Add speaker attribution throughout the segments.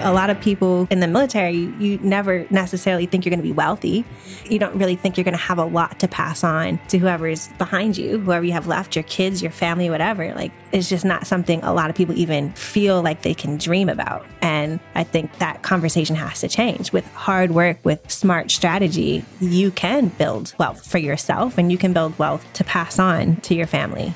Speaker 1: A lot of people in the military, you, never necessarily think you're going to be wealthy. You don't really think you're going to have a lot to pass on to whoever's behind you, whoever you have left, your kids, your family, whatever. Like, it's just not something a lot of people even feel like they can dream about. And I think that conversation has to change. With hard work, with smart strategy, you can build wealth for yourself and you can build wealth to pass on to your family.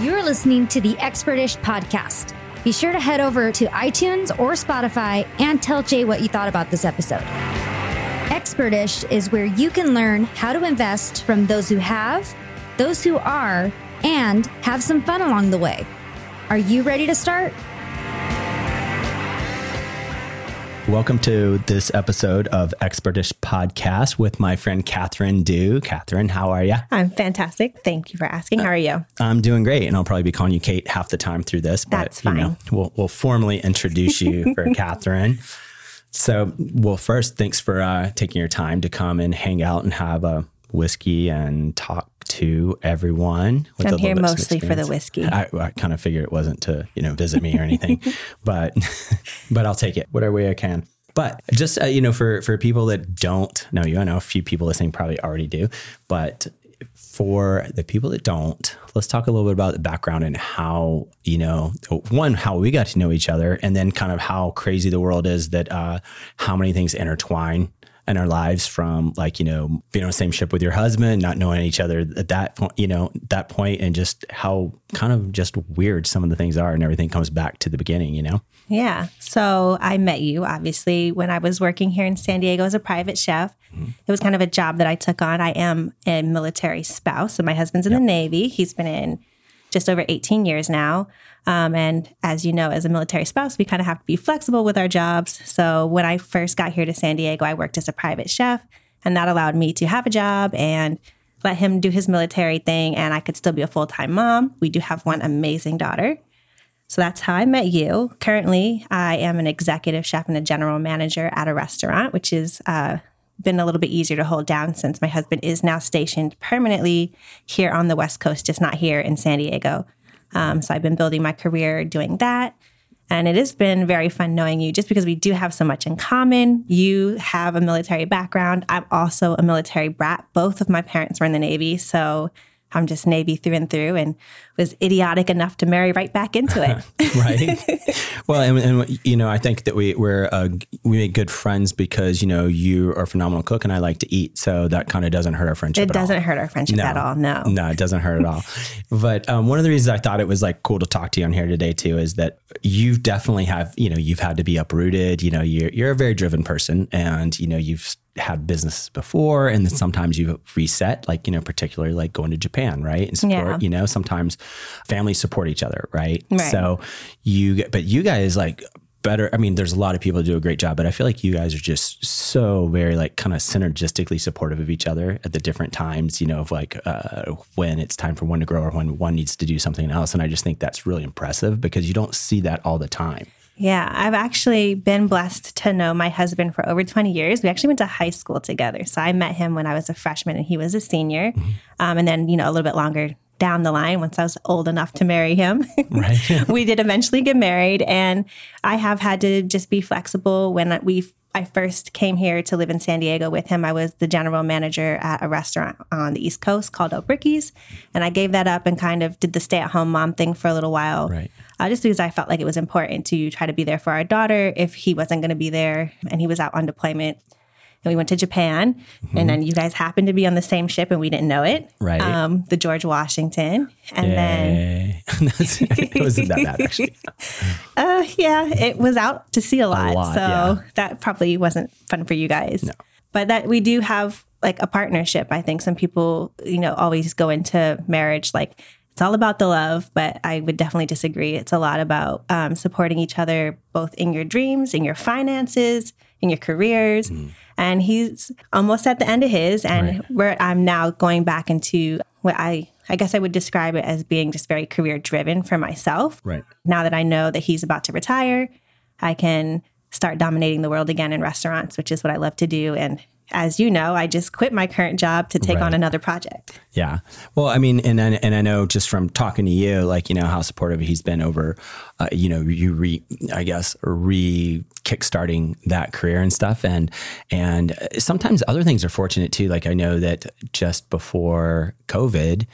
Speaker 2: You're listening to the Expertish podcast. Be sure to head over to iTunes or Spotify and tell Jay what you thought about this episode. Expertish is where you can learn how to invest from those who have, those who are, and have some fun along the way. Are you ready to start?
Speaker 3: Welcome to this episode of Expertish Podcast with my friend Catherine Dew. Catherine, how are you?
Speaker 1: I'm fantastic. Thank you for asking. How are you?
Speaker 3: I'm doing great, and I'll probably be calling you Kate half the time through this. But
Speaker 1: That's fine.
Speaker 3: you know, we'll we'll formally introduce you for Catherine. So, well, first, thanks for uh, taking your time to come and hang out and have a whiskey and talk to everyone. with
Speaker 1: I'm
Speaker 3: a
Speaker 1: here
Speaker 3: bit
Speaker 1: mostly for the whiskey.
Speaker 3: I, I kind of figured it wasn't to you know visit me or anything, but but I'll take it whatever way I can. But just uh, you know, for for people that don't know you, I know a few people listening probably already do, but for the people that don't, let's talk a little bit about the background and how you know one how we got to know each other, and then kind of how crazy the world is that uh, how many things intertwine in our lives from like you know being on the same ship with your husband not knowing each other at that point you know that point and just how kind of just weird some of the things are and everything comes back to the beginning you know
Speaker 1: Yeah. So I met you obviously when I was working here in San Diego as a private chef. Mm-hmm. It was kind of a job that I took on. I am a military spouse, so my husband's in the Navy. He's been in just over 18 years now. Um, and as you know, as a military spouse, we kind of have to be flexible with our jobs. So when I first got here to San Diego, I worked as a private chef, and that allowed me to have a job and let him do his military thing, and I could still be a full time mom. We do have one amazing daughter. So that's how I met you. Currently, I am an executive chef and a general manager at a restaurant, which has uh, been a little bit easier to hold down since my husband is now stationed permanently here on the West Coast, just not here in San Diego. Um, so I've been building my career doing that. And it has been very fun knowing you just because we do have so much in common. You have a military background. I'm also a military brat. Both of my parents were in the Navy. So I'm just Navy through and through and was idiotic enough to marry right back into it.
Speaker 3: right well and, and you know i think that we we're uh, we make good friends because you know you are a phenomenal cook and i like to eat so that kind of doesn't hurt our friendship
Speaker 1: it doesn't hurt our friendship at all. No.
Speaker 3: No, it doesn't hurt at all. but um, one of the reasons I thought it was like cool to talk to you on here today too is that you've definitely have, you know, you've had to be uprooted. You know, you're you're a very driven person, and you know you've had businesses before, and then sometimes you reset, like you know, particularly like going to Japan, right, and support.
Speaker 1: Yeah.
Speaker 3: You know, sometimes families support each other, right?
Speaker 1: Right.
Speaker 3: So you, get but you guys like better. I mean, there's a lot of people do a great job, but I feel like you guys are just so very like kind of synergistically supportive of each other at the different times, you know, of like uh, when it's time for one to grow or when one needs to do something else. And I just think that's really impressive because you don't see that all the time.
Speaker 1: Yeah, I've actually been blessed to know my husband for over 20 years. We actually went to high school together. So I met him when I was a freshman and he was a senior. Um, and then, you know, a little bit longer down the line, once I was old enough to marry him,
Speaker 3: Right.
Speaker 1: we did eventually get married. And I have had to just be flexible when we I first came here to live in San Diego with him. I was the general manager at a restaurant on the East Coast called El Bricky's. And I gave that up and kind of did the stay at home mom thing for a little while
Speaker 3: Right.
Speaker 1: Uh, just because I felt like it was important to try to be there for our daughter if he wasn't going to be there and he was out on deployment. And we went to Japan, and then you guys happened to be on the same ship, and we didn't know it.
Speaker 3: Right.
Speaker 1: Um, the George Washington, and then
Speaker 3: Yay. it wasn't that bad actually.
Speaker 1: uh, yeah, it was out to see a lot.
Speaker 3: lot,
Speaker 1: so
Speaker 3: yeah.
Speaker 1: that probably wasn't fun for you guys. But that we do have like a partnership. I think some people, you know, always go into marriage like it's all about the love, but I would definitely disagree. It's a lot about um, supporting each other both in your dreams, in your finances, in your careers. And he's almost at the end of his, and where I'm now going back into what I I guess I would describe it as being just very career driven for myself
Speaker 3: Right.
Speaker 1: now that I know that he's about to retire, I can start dominating the world again in restaurants, which is what I love to do. And as you know, I just quit my current job to take
Speaker 3: Right.
Speaker 1: on another project.
Speaker 3: Yeah. Well, I mean, and I, and I know just from talking to you, like you know how supportive he's been over, uh, you know, you re, I guess, re kickstarting that career and stuff, and and sometimes other things are fortunate too. Like I know that just before COVID.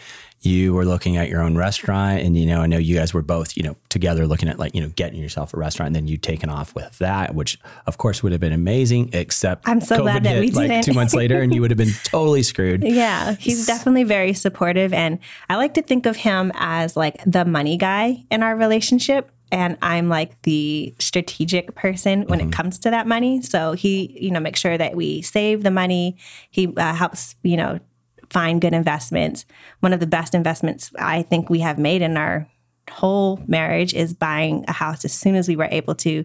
Speaker 3: You were looking at your own restaurant, and you know, I know you guys were both, you know, together looking at like, you know, getting yourself a restaurant, and then you taken off with that, which of course would have been amazing. Except
Speaker 1: I'm so
Speaker 3: COVID
Speaker 1: glad that
Speaker 3: hit,
Speaker 1: we
Speaker 3: like
Speaker 1: didn't.
Speaker 3: two months later, and you would have been totally screwed.
Speaker 1: Yeah, he's definitely very supportive. And I like to think of him as like the money guy in our relationship. And I'm like the strategic person when it comes to that money. So he, you know, makes sure that we save the money. He uh, helps, you know, find good investments. One of the best investments I think we have made in our whole marriage is buying a house as soon as we were able to.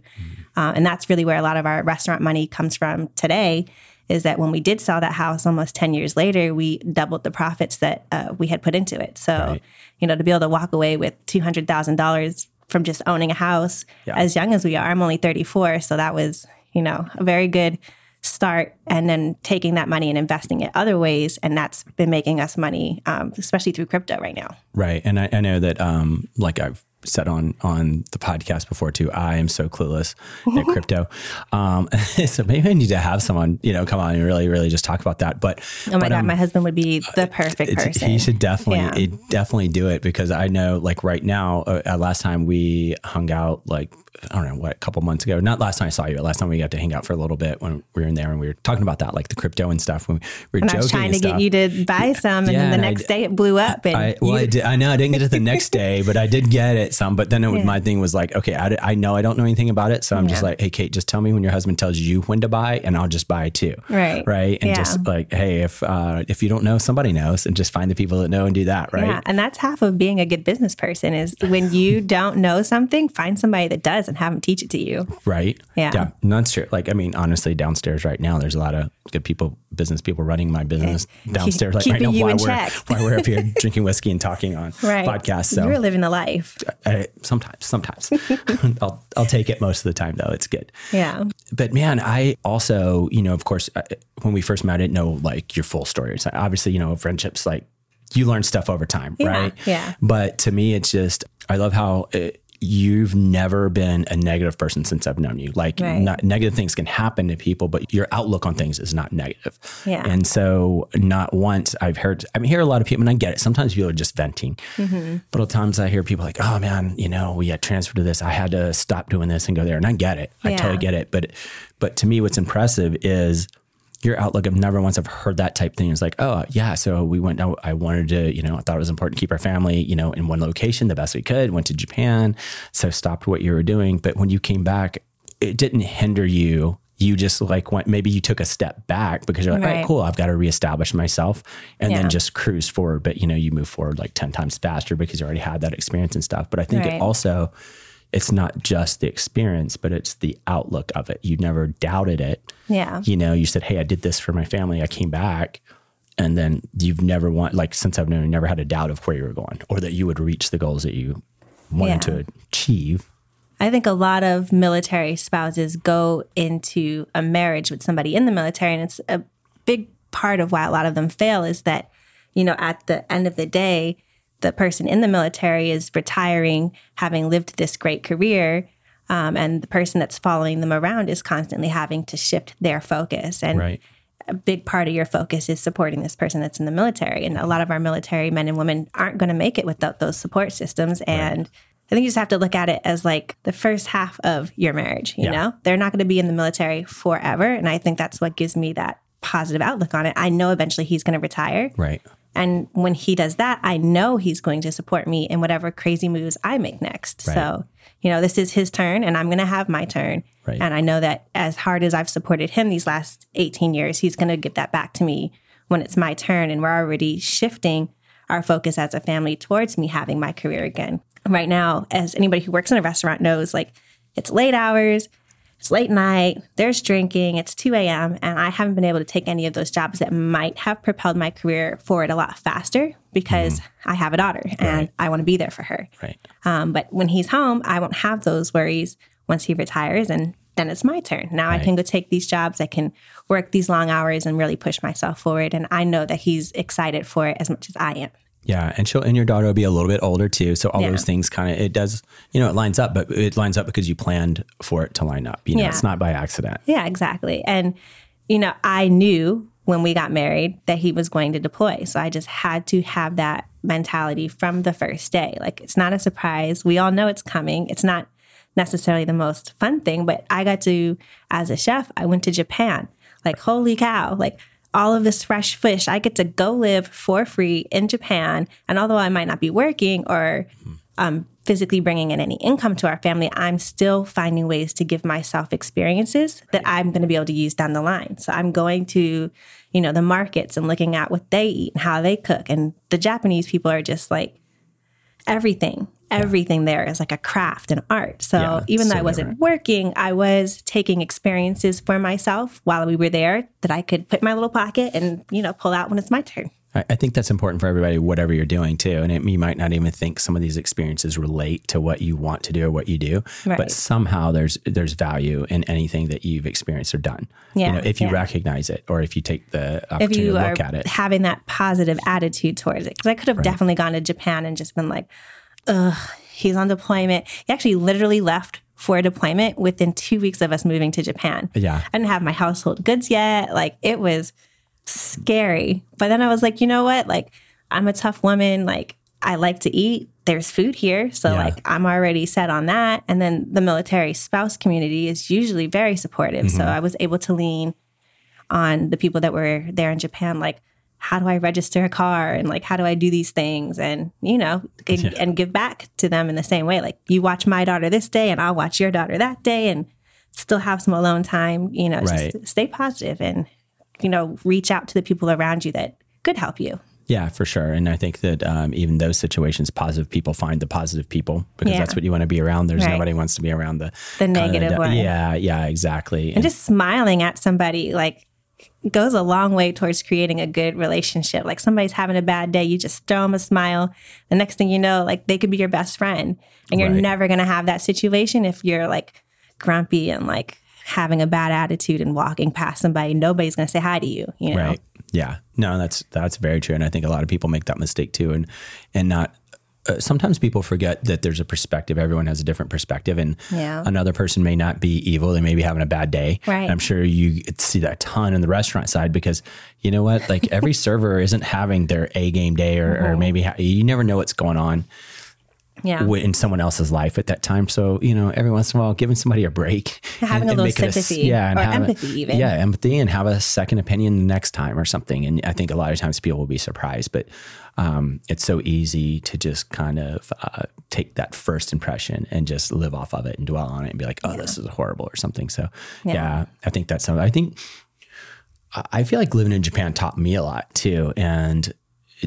Speaker 1: Uh, and that's really where a lot of our restaurant money comes from today is that when we did sell that house almost 10 years later, we doubled the profits that uh, we had put into it. So,
Speaker 3: Right.
Speaker 1: you know, to be able to walk away with $200,000 from just owning a house
Speaker 3: Yeah.
Speaker 1: as young as we are, I'm only 34. So that was, you know, a very good start and then taking that money and investing it other ways. And that's been making us money, um, especially through crypto right now.
Speaker 3: Right. And I, I know that, um, like I've said on, on the podcast before too, I am so clueless at crypto. Um, so maybe I need to have someone, you know, come on and really, really just talk about that. But,
Speaker 1: Oh my
Speaker 3: but,
Speaker 1: God,
Speaker 3: um,
Speaker 1: my husband would be the perfect person.
Speaker 3: He should definitely,
Speaker 1: Yeah.
Speaker 3: it- definitely do it because I know, like right now, uh, uh, last time we hung out, like I don't know what, a couple months ago. Not last time I saw you, but last time we got to hang out for a little bit when we were in there and we were talking about that, like the crypto and stuff. When we were
Speaker 1: and I was trying to
Speaker 3: stuff.
Speaker 1: get you to buy some, and
Speaker 3: Yeah,
Speaker 1: then the
Speaker 3: and
Speaker 1: next
Speaker 3: d-
Speaker 1: day it blew up. And
Speaker 3: I, well,
Speaker 1: you-
Speaker 3: I, did, I know I didn't get it the next day, but I did get it some. But then it, was
Speaker 1: Yeah.
Speaker 3: my thing was like, okay, I, I know I don't know anything about it, so I'm just like, hey, Kate, just tell me when your husband tells you when to buy, and I'll just buy too.
Speaker 1: Right.
Speaker 3: right, and
Speaker 1: Yeah.
Speaker 3: just like, hey, if uh, if you don't know, somebody knows, and just find the people that know and do that, right?
Speaker 1: Yeah, and that's half of being a good business person is when you don't know something, find somebody that does and have them teach it to you.
Speaker 3: Right.
Speaker 1: Yeah.
Speaker 3: Yeah. And that's true. Like, I mean, honestly, downstairs right now, there's a lot of good people, business people running my business downstairs like right now
Speaker 1: in
Speaker 3: we're,
Speaker 1: check.
Speaker 3: while we're up here drinking whiskey and talking on
Speaker 1: Right.
Speaker 3: podcasts. So
Speaker 1: You're living the life.
Speaker 3: I, sometimes, sometimes I'll, I'll take it most of the time though. It's good.
Speaker 1: Yeah.
Speaker 3: But man, I also, you know, of course, uh, when we first met, I didn't know like your full story. It's like, obviously, you know, friendships, like you learn stuff over time,
Speaker 1: Yeah,
Speaker 3: right?
Speaker 1: yeah.
Speaker 3: But to me, it's just, I love how uh you've never been a negative person since I've known you. Like,
Speaker 1: Right.
Speaker 3: not, negative things can happen to people, but your outlook on things is not negative.
Speaker 1: Yeah.
Speaker 3: And so, not once I've heard, I mean, hear a lot of people, and I get it. Sometimes people are just venting.
Speaker 1: Mm-hmm.
Speaker 3: But at times I hear people like, oh man, you know, we got transferred to this. I had to stop doing this and go there. And I get it. I totally get it. But, but to me, what's impressive is your outlook of never once have heard that type thing. It's like, oh yeah, so we went out. I wanted to, you know, I thought it was important to keep our family, you know, in one location the best we could. Went to Japan, so stopped what you were doing. But when you came back, it didn't hinder you. You just like went. Maybe you took a step back because you're like, all right, cool. I've got to reestablish myself, and
Speaker 1: Yeah.
Speaker 3: then just cruise forward. But you know, you move forward like ten times faster because you already had that experience and stuff. But I think
Speaker 1: Right.
Speaker 3: it also it's not just the experience, but it's the outlook of it. You never doubted it
Speaker 1: Yeah.
Speaker 3: you know, you said, Hey, I did this for my family. I came back. And then you've never want like since I've known you, never had a doubt of where you were going or that you would reach the goals that you wanted
Speaker 1: Yeah.
Speaker 3: to achieve.
Speaker 1: I think a lot of military spouses go into a marriage with somebody in the military, and it's a big part of why a lot of them fail is that, you know, at the end of the day, the person in the military is retiring, having lived this great career, um, and the person that's following them around is constantly having to shift their focus. And
Speaker 3: Right.
Speaker 1: a big part of your focus is supporting this person that's in the military. And a lot of our military men and women aren't going to make it without those support systems. And I think you just have to look at it as like the first half of your marriage, you
Speaker 3: Yeah.
Speaker 1: know? They're not going to be in the military forever. And I think that's what gives me that positive outlook on it. I know eventually he's going to retire.
Speaker 3: Right.
Speaker 1: And when he does that, I know he's going to support me in whatever crazy moves I make next.
Speaker 3: Right.
Speaker 1: So, you know, this is his turn and I'm going to have my turn.
Speaker 3: Right.
Speaker 1: And I know that as hard as I've supported him these last 18 years, he's going to give that back to me when it's my turn. And we're already shifting our focus as a family towards me having my career again. Right now, as anybody who works in a restaurant knows, like it's late hours, it's late night, there's drinking, it's 2 a.m., and I haven't been able to take any of those jobs that might have propelled my career forward a lot faster because I have a daughter and
Speaker 3: Mm-hmm. Right.
Speaker 1: I want to be there for her.
Speaker 3: Right.
Speaker 1: Um, but when he's home, I won't have those worries once he retires. And then it's my turn. Now I can go take these jobs. I can work these long hours and really push myself forward. And I know that he's excited for it as much as I am.
Speaker 3: Yeah, and she'll and your daughter will be a little bit older too, so all
Speaker 1: Yeah.
Speaker 3: those things kind of it does you know it lines up, but it lines up because you planned for it to line up. You know,
Speaker 1: Yeah.
Speaker 3: it's not by accident.
Speaker 1: Yeah, exactly. And, you know, I knew when we got married that he was going to deploy. So I just had to have that mentality from the first day. Like, it's not a surprise. We all know it's coming. It's not necessarily the most fun thing, but I got to, as a chef, I went to Japan. Like, holy cow. Like, all of this fresh fish, I get to go live for free in Japan. And although I might not be working or um, physically bringing in any income to our family, I'm still finding ways to give myself experiences that I'm going to be able to use down the line. So I'm going to, you know, the markets and looking at what they eat and how they cook. And the Japanese people are just like everything. Everything there is like a craft and art. So
Speaker 3: Yeah,
Speaker 1: even though
Speaker 3: so
Speaker 1: I wasn't
Speaker 3: different.
Speaker 1: working, I was taking experiences for myself while we were there that I could put in my little pocket and, you know, pull out when it's my turn.
Speaker 3: I, think that's important for everybody, whatever you're doing too. And it, you might not even think some of these experiences relate to what you want to do or what you do, but somehow there's there's value in anything that you've experienced or done.
Speaker 1: Yeah,
Speaker 3: you know, if you
Speaker 1: yeah.
Speaker 3: recognize it or if you take the
Speaker 1: if
Speaker 3: opportunity
Speaker 1: you
Speaker 3: to
Speaker 1: are
Speaker 3: look at it.
Speaker 1: having that positive attitude towards it. Because I could have definitely gone to Japan and just been like, ugh, he's on deployment. He actually literally left for a deployment within two weeks of us moving to Japan.
Speaker 3: Yeah.
Speaker 1: I didn't have my household goods yet. Like it was scary. But then I was like, you know what? Like I'm a tough woman. Like I like to eat. There's food here. So
Speaker 3: Yeah.
Speaker 1: like I'm already set on that. And then the military spouse community is usually very supportive. So
Speaker 3: Mm-hmm.
Speaker 1: I was able to lean on the people that were there in Japan, like, how do I register a car and like how do I do these things and you know and, and give back to them in the same way. Like you watch my daughter this day and I'll watch your daughter that day and still have some alone time, you know,
Speaker 3: Right.
Speaker 1: just stay positive and you know, reach out to the people around you that could help you.
Speaker 3: Yeah, for sure. And I think that um, even those situations, positive people find the positive people because
Speaker 1: Yeah.
Speaker 3: that's what you want to be around. There's
Speaker 1: Right.
Speaker 3: nobody wants to be around the
Speaker 1: The negative
Speaker 3: the-
Speaker 1: one.
Speaker 3: Yeah, yeah, exactly.
Speaker 1: And just smiling at somebody like goes a long way towards creating a good relationship. Like somebody's having a bad day, you just throw them a smile. The next thing you know, like they could be your best friend. And you're
Speaker 3: Right.
Speaker 1: never going to have that situation if you're like grumpy and like having a bad attitude and walking past somebody. Nobody's going to say hi to you, you know?
Speaker 3: Right. Yeah. No, that's that's very true, and I think a lot of people make that mistake too, and and not. Uh, sometimes people forget that there's a perspective. Everyone has a different perspective, and
Speaker 1: Yeah.
Speaker 3: another person may not be evil. They may be having a bad day.
Speaker 1: Right.
Speaker 3: And I'm sure you see that a ton in the restaurant side because you know what? Like every server isn't having their A game day, or, or
Speaker 1: Mm-hmm.
Speaker 3: maybe ha- you never know what's going on
Speaker 1: Yeah.
Speaker 3: in someone else's life at that time. So you know, every once in a while, giving somebody a break,
Speaker 1: Having a little
Speaker 3: make it s-
Speaker 1: sympathy
Speaker 3: yeah, and
Speaker 1: or
Speaker 3: have a-
Speaker 1: empathy even.
Speaker 3: yeah, empathy, and have a second opinion the next time or something. And I think a lot of times people will be surprised, but um, it's so easy to just kind of uh, take that first impression and just live off of it and dwell on it and be like, oh, this is horrible or something. So yeah, I think that's something. I think I feel like living in Japan taught me a lot too, and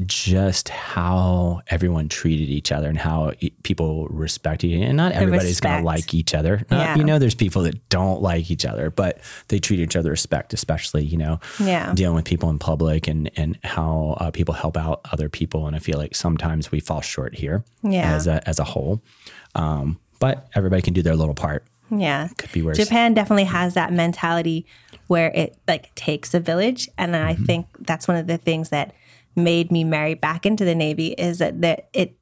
Speaker 3: just how everyone treated each other and how e- people respect you. And not everybody's going to like each other. Not-
Speaker 1: Yeah.
Speaker 3: You know, there's people that don't like each other, but they treat each other respect, especially you know,
Speaker 1: Yeah.
Speaker 3: dealing with people in public and and how uh, people help out other people. And I feel like sometimes we fall short here
Speaker 1: Yeah.
Speaker 3: as a as a whole. Um, but everybody can do their little part.
Speaker 1: Yeah.
Speaker 3: Could be worse.
Speaker 1: Japan definitely has that mentality where it like takes a village. And I
Speaker 3: Mm-hmm.
Speaker 1: think that's one of the things that made me marry back into the Navy is that, that it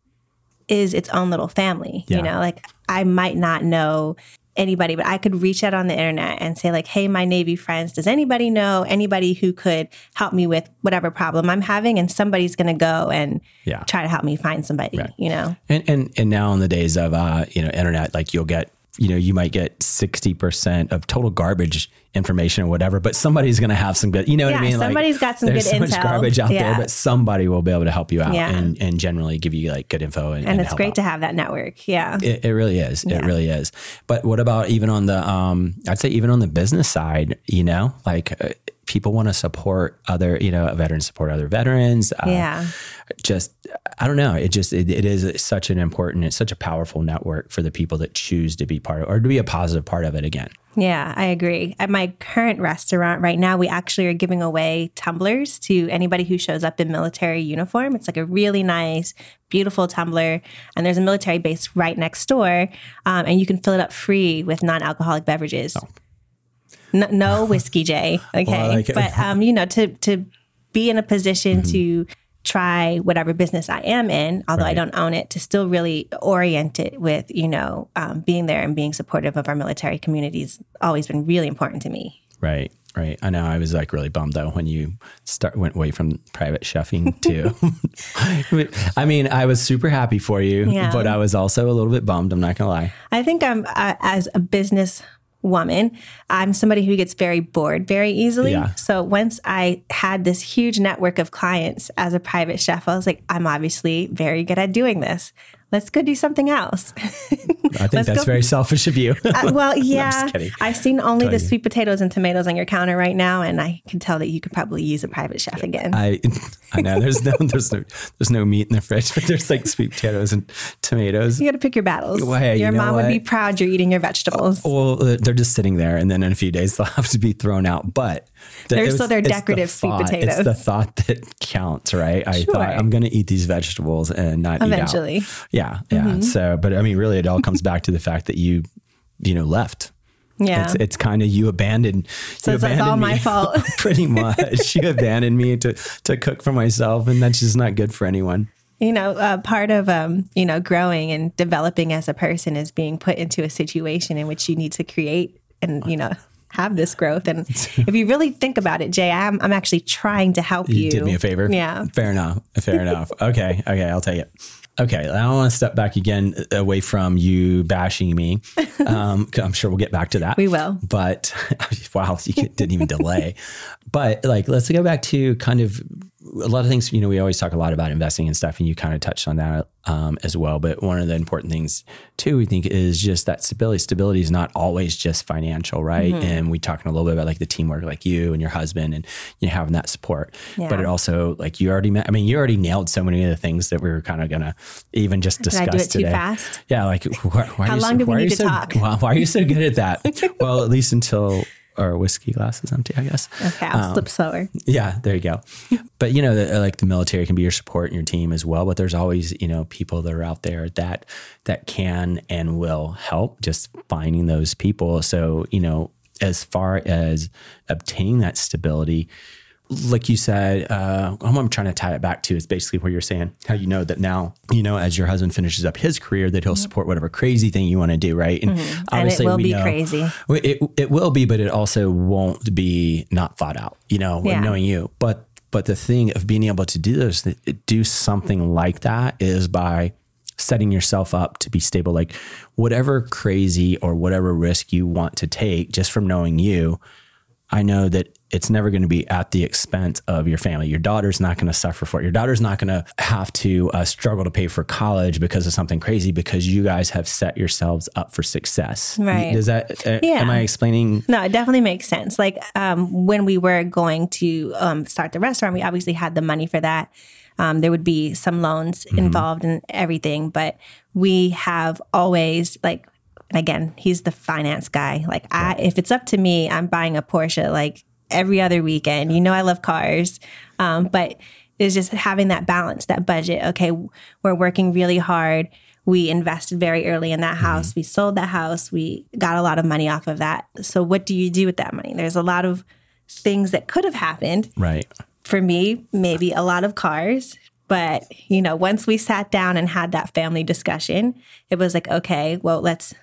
Speaker 1: is its own little family.
Speaker 3: Yeah.
Speaker 1: You know, like I might not know anybody, but I could reach out on the internet and say, like, hey, my Navy friends, does anybody know anybody who could help me with whatever problem I'm having? And somebody's gonna go and
Speaker 3: Yeah.
Speaker 1: try to help me find somebody, you know?
Speaker 3: And and and now in the days of uh, you know internet, like you'll get you know you might get sixty percent of total garbage information or whatever, but somebody's going to have some good. You know what I
Speaker 1: Yeah,
Speaker 3: mean?
Speaker 1: somebody's got some
Speaker 3: there's
Speaker 1: good
Speaker 3: so much garbage out there, but somebody will be able to help you out
Speaker 1: Yeah.
Speaker 3: and and generally give you like good info and,
Speaker 1: And it's
Speaker 3: help
Speaker 1: great
Speaker 3: out.
Speaker 1: to have that network. Yeah.
Speaker 3: It, it really is. It
Speaker 1: Yeah.
Speaker 3: really is. But what about even on the, um, I'd say even on the business side, you know, like uh, people want to support other, you know, veterans support other veterans. Uh,
Speaker 1: Yeah.
Speaker 3: Just, I don't know. It just, it, it is such an important, it's such a powerful network for the people that choose to be part of, or to be a positive part of it again.
Speaker 1: Yeah, I agree. At my current restaurant right now, we actually are giving away tumblers to anybody who shows up in military uniform. It's like a really nice, beautiful tumbler, and there's a military base right next door, um, and you can fill it up free with non-alcoholic beverages. No, no whiskey, Jay. Okay,
Speaker 3: like
Speaker 1: but um, you know, to to be in a position to try whatever business I am in, although I don't own it, to still really orient it with, you know, um, being there and being supportive of our military communities always been really important to me.
Speaker 3: Right. Right. I know. I was like really bummed though when you start went away from private chefing too. I mean, I was super happy for you,
Speaker 1: Yeah.
Speaker 3: but I was also a little bit bummed. I'm not gonna lie.
Speaker 1: I think I'm, uh, as a business woman, I'm somebody who gets very bored very easily.
Speaker 3: Yeah.
Speaker 1: So once I had this huge network of clients as a private chef, I was like, I'm obviously very good at doing this. Let's go do something else.
Speaker 3: I think
Speaker 1: Let's
Speaker 3: that's
Speaker 1: go-
Speaker 3: very selfish of you.
Speaker 1: Uh, well, yeah,
Speaker 3: just.
Speaker 1: I've seen only the
Speaker 3: you.
Speaker 1: sweet potatoes and tomatoes on your counter right now, and I can tell that you could probably use a private chef again.
Speaker 3: I I know there's no there's no there's no meat in the fridge, but there's like sweet potatoes and tomatoes.
Speaker 1: you got to pick your battles.
Speaker 3: Well, hey, you
Speaker 1: your
Speaker 3: know
Speaker 1: mom would be proud you're eating your vegetables.
Speaker 3: Well, uh, they're just sitting there, and then in a few days they'll have to be thrown out. But the-
Speaker 1: They're still- they're
Speaker 3: it's the
Speaker 1: decorative sweet
Speaker 3: thought- It's the thought that counts, right? I
Speaker 1: Sure.
Speaker 3: thought I'm going to eat these vegetables and not
Speaker 1: Eventually.
Speaker 3: eat out. Yeah, yeah. Yeah. So, but I mean, really, it all comes back to the fact that you, you know, left.
Speaker 1: yeah.
Speaker 3: It's it's kind of you abandoned.
Speaker 1: So
Speaker 3: you
Speaker 1: it's- it's all
Speaker 3: abandoned
Speaker 1: my fault.
Speaker 3: pretty much. you abandoned me to to cook for myself, and that's just not good for anyone.
Speaker 1: you know, uh, part of um, you know growing and developing as a person is being put into a situation in which you need to create and you know have this growth. And if you really think about it, Jay, I'm I'm actually trying to help you.
Speaker 3: You did me a favor.
Speaker 1: Yeah.
Speaker 3: Fair enough. Fair enough. Okay. Okay. I'll take it. Okay. I want to step back again uh, away from you bashing me. Um, I'm sure we'll get back to that.
Speaker 1: We will.
Speaker 3: But wow, you didn't even delay. But like, let's go back to kind of a lot of things. You know, we always talk a lot about investing and stuff, and you kind of touched on that um, as well. But one of the important things too, we think, is just that stability. Stability is not always just financial, right?
Speaker 1: Mm-hmm.
Speaker 3: And we talking a little bit about like the teamwork, like you and your husband, and you know having that support.
Speaker 1: Yeah.
Speaker 3: But it also like you already. met- I mean, you already nailed so many of the things that we were kind of gonna even just
Speaker 1: I
Speaker 3: discuss
Speaker 1: do it too
Speaker 3: today.
Speaker 1: fast?
Speaker 3: Yeah, like why, why
Speaker 1: How
Speaker 3: are you
Speaker 1: long
Speaker 3: so,
Speaker 1: do we need
Speaker 3: you
Speaker 1: to
Speaker 3: so,
Speaker 1: talk?
Speaker 3: Why, why are you so good at that? well, at least until our whiskey glass is empty, I guess.
Speaker 1: Okay, I'll
Speaker 3: Um,
Speaker 1: slip slower.
Speaker 3: Yeah, there you go. But you know, the, like the military can be your support and your team as well. But there's always you know people that are out there that that can and will help. Just finding those people. So you know, as far as obtaining that stability, like you said, uh, what I'm trying to tie it back to is basically where you're saying how you know that now, you know, as your husband finishes up his career, that he'll support whatever crazy thing you want to do, right? And,
Speaker 1: Mm-hmm. And it will
Speaker 3: we
Speaker 1: be
Speaker 3: know-
Speaker 1: crazy.
Speaker 3: It, it will be, but it also won't be not thought out, you know,
Speaker 1: Yeah.
Speaker 3: knowing you. But but the thing of being able to do this, do something like that is by setting yourself up to be stable. Like whatever crazy or whatever risk you want to take, just from knowing you, I know that it's never going to be at the expense of your family. Your daughter's not going to suffer for it. Your daughter's not going to have to uh, struggle to pay for college because of something crazy because you guys have set yourselves up for success.
Speaker 1: Right.
Speaker 3: Does that, uh,
Speaker 1: Yeah.
Speaker 3: am I explaining?
Speaker 1: No, it definitely makes sense. Like um, when we were going to um, start the restaurant, we obviously had the money for that. Um, there would be some loans involved in everything, but we have always like, and again, he's the finance guy. Like, I, if it's up to me, I'm buying a Porsche like every other weekend. You know, I love cars, um, but it's just having that balance, that budget. Okay, we're working really hard. We invested very early in that house. We sold that house. We got a lot of money off of that. So, what do you do with that money? There's a lot of things that could have happened.
Speaker 3: Right.
Speaker 1: For me, maybe a lot of cars. But, you know, once we sat down and had that family discussion, it was like, okay, well, let's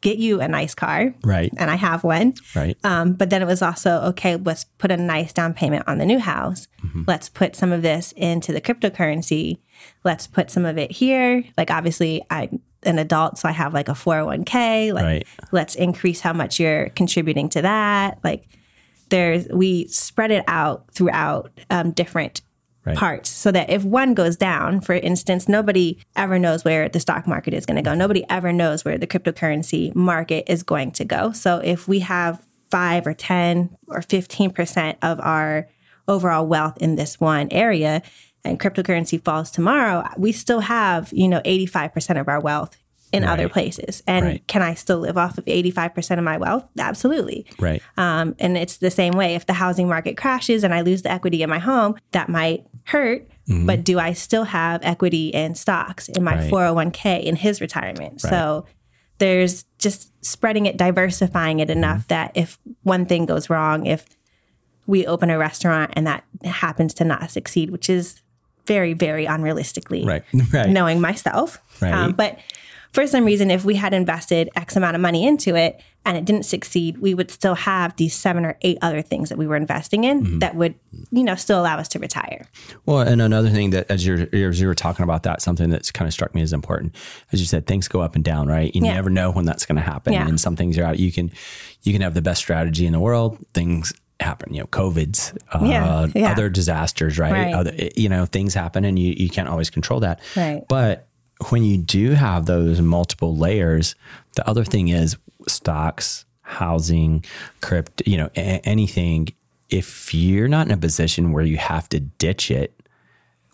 Speaker 1: get you a nice car.
Speaker 3: Right.
Speaker 1: And I have one.
Speaker 3: Right.
Speaker 1: Um, but then it was also okay. Let's put a nice down payment on the new house.
Speaker 3: Mm-hmm.
Speaker 1: Let's put some of this into the cryptocurrency. Let's put some of it here. Like obviously, I'm an adult, so I have like a four hundred one k. Like
Speaker 3: Right.
Speaker 1: let's increase how much you're contributing to that. Like there's we spread it out throughout um, different
Speaker 3: Right.
Speaker 1: parts so that if one goes down, for instance, nobody ever knows where the stock market is going to go. Nobody ever knows where the cryptocurrency market is going to go. So if we have five or 10 or 15% of our overall wealth in this one area and cryptocurrency falls tomorrow, we still have, you know, 85% of our wealth in other places. And
Speaker 3: Right.
Speaker 1: can I still live off of 85% of my wealth? Absolutely.
Speaker 3: Right.
Speaker 1: Um, and it's the same way. If the housing market crashes and I lose the equity in my home, that might hurt. But do I still have equity in stocks in my
Speaker 3: Mm-hmm. Right.
Speaker 1: 401k in his retirement? So there's just spreading it, diversifying it enough
Speaker 3: Mm-hmm.
Speaker 1: that if one thing goes wrong, if we open a restaurant and that happens to not succeed, which is very, very unrealistically
Speaker 3: Right. Right.
Speaker 1: knowing myself.
Speaker 3: Right.
Speaker 1: Um, but for some reason, if we had invested X amount of money into it and it didn't succeed, we would still have these seven or eight other things that we were investing in
Speaker 3: Mm-hmm.
Speaker 1: that would, you know, still allow us to retire.
Speaker 3: Well, and another thing that as you're as you were talking about that, something that's kind of struck me as important, as you said, things go up and down, right? You
Speaker 1: Yeah.
Speaker 3: never know when that's going to happen,
Speaker 1: Yeah.
Speaker 3: and some things are out. You can you can have the best strategy in the world, things happen. You know, COVID's, uh,
Speaker 1: Yeah. Yeah.
Speaker 3: other disasters, right?
Speaker 1: Right.
Speaker 3: Other, you know, things happen, and you you can't always control that.
Speaker 1: Right.
Speaker 3: But when you do have those multiple layers, the other thing is stocks, housing, crypto, you know, a- anything. If you're not in a position where you have to ditch it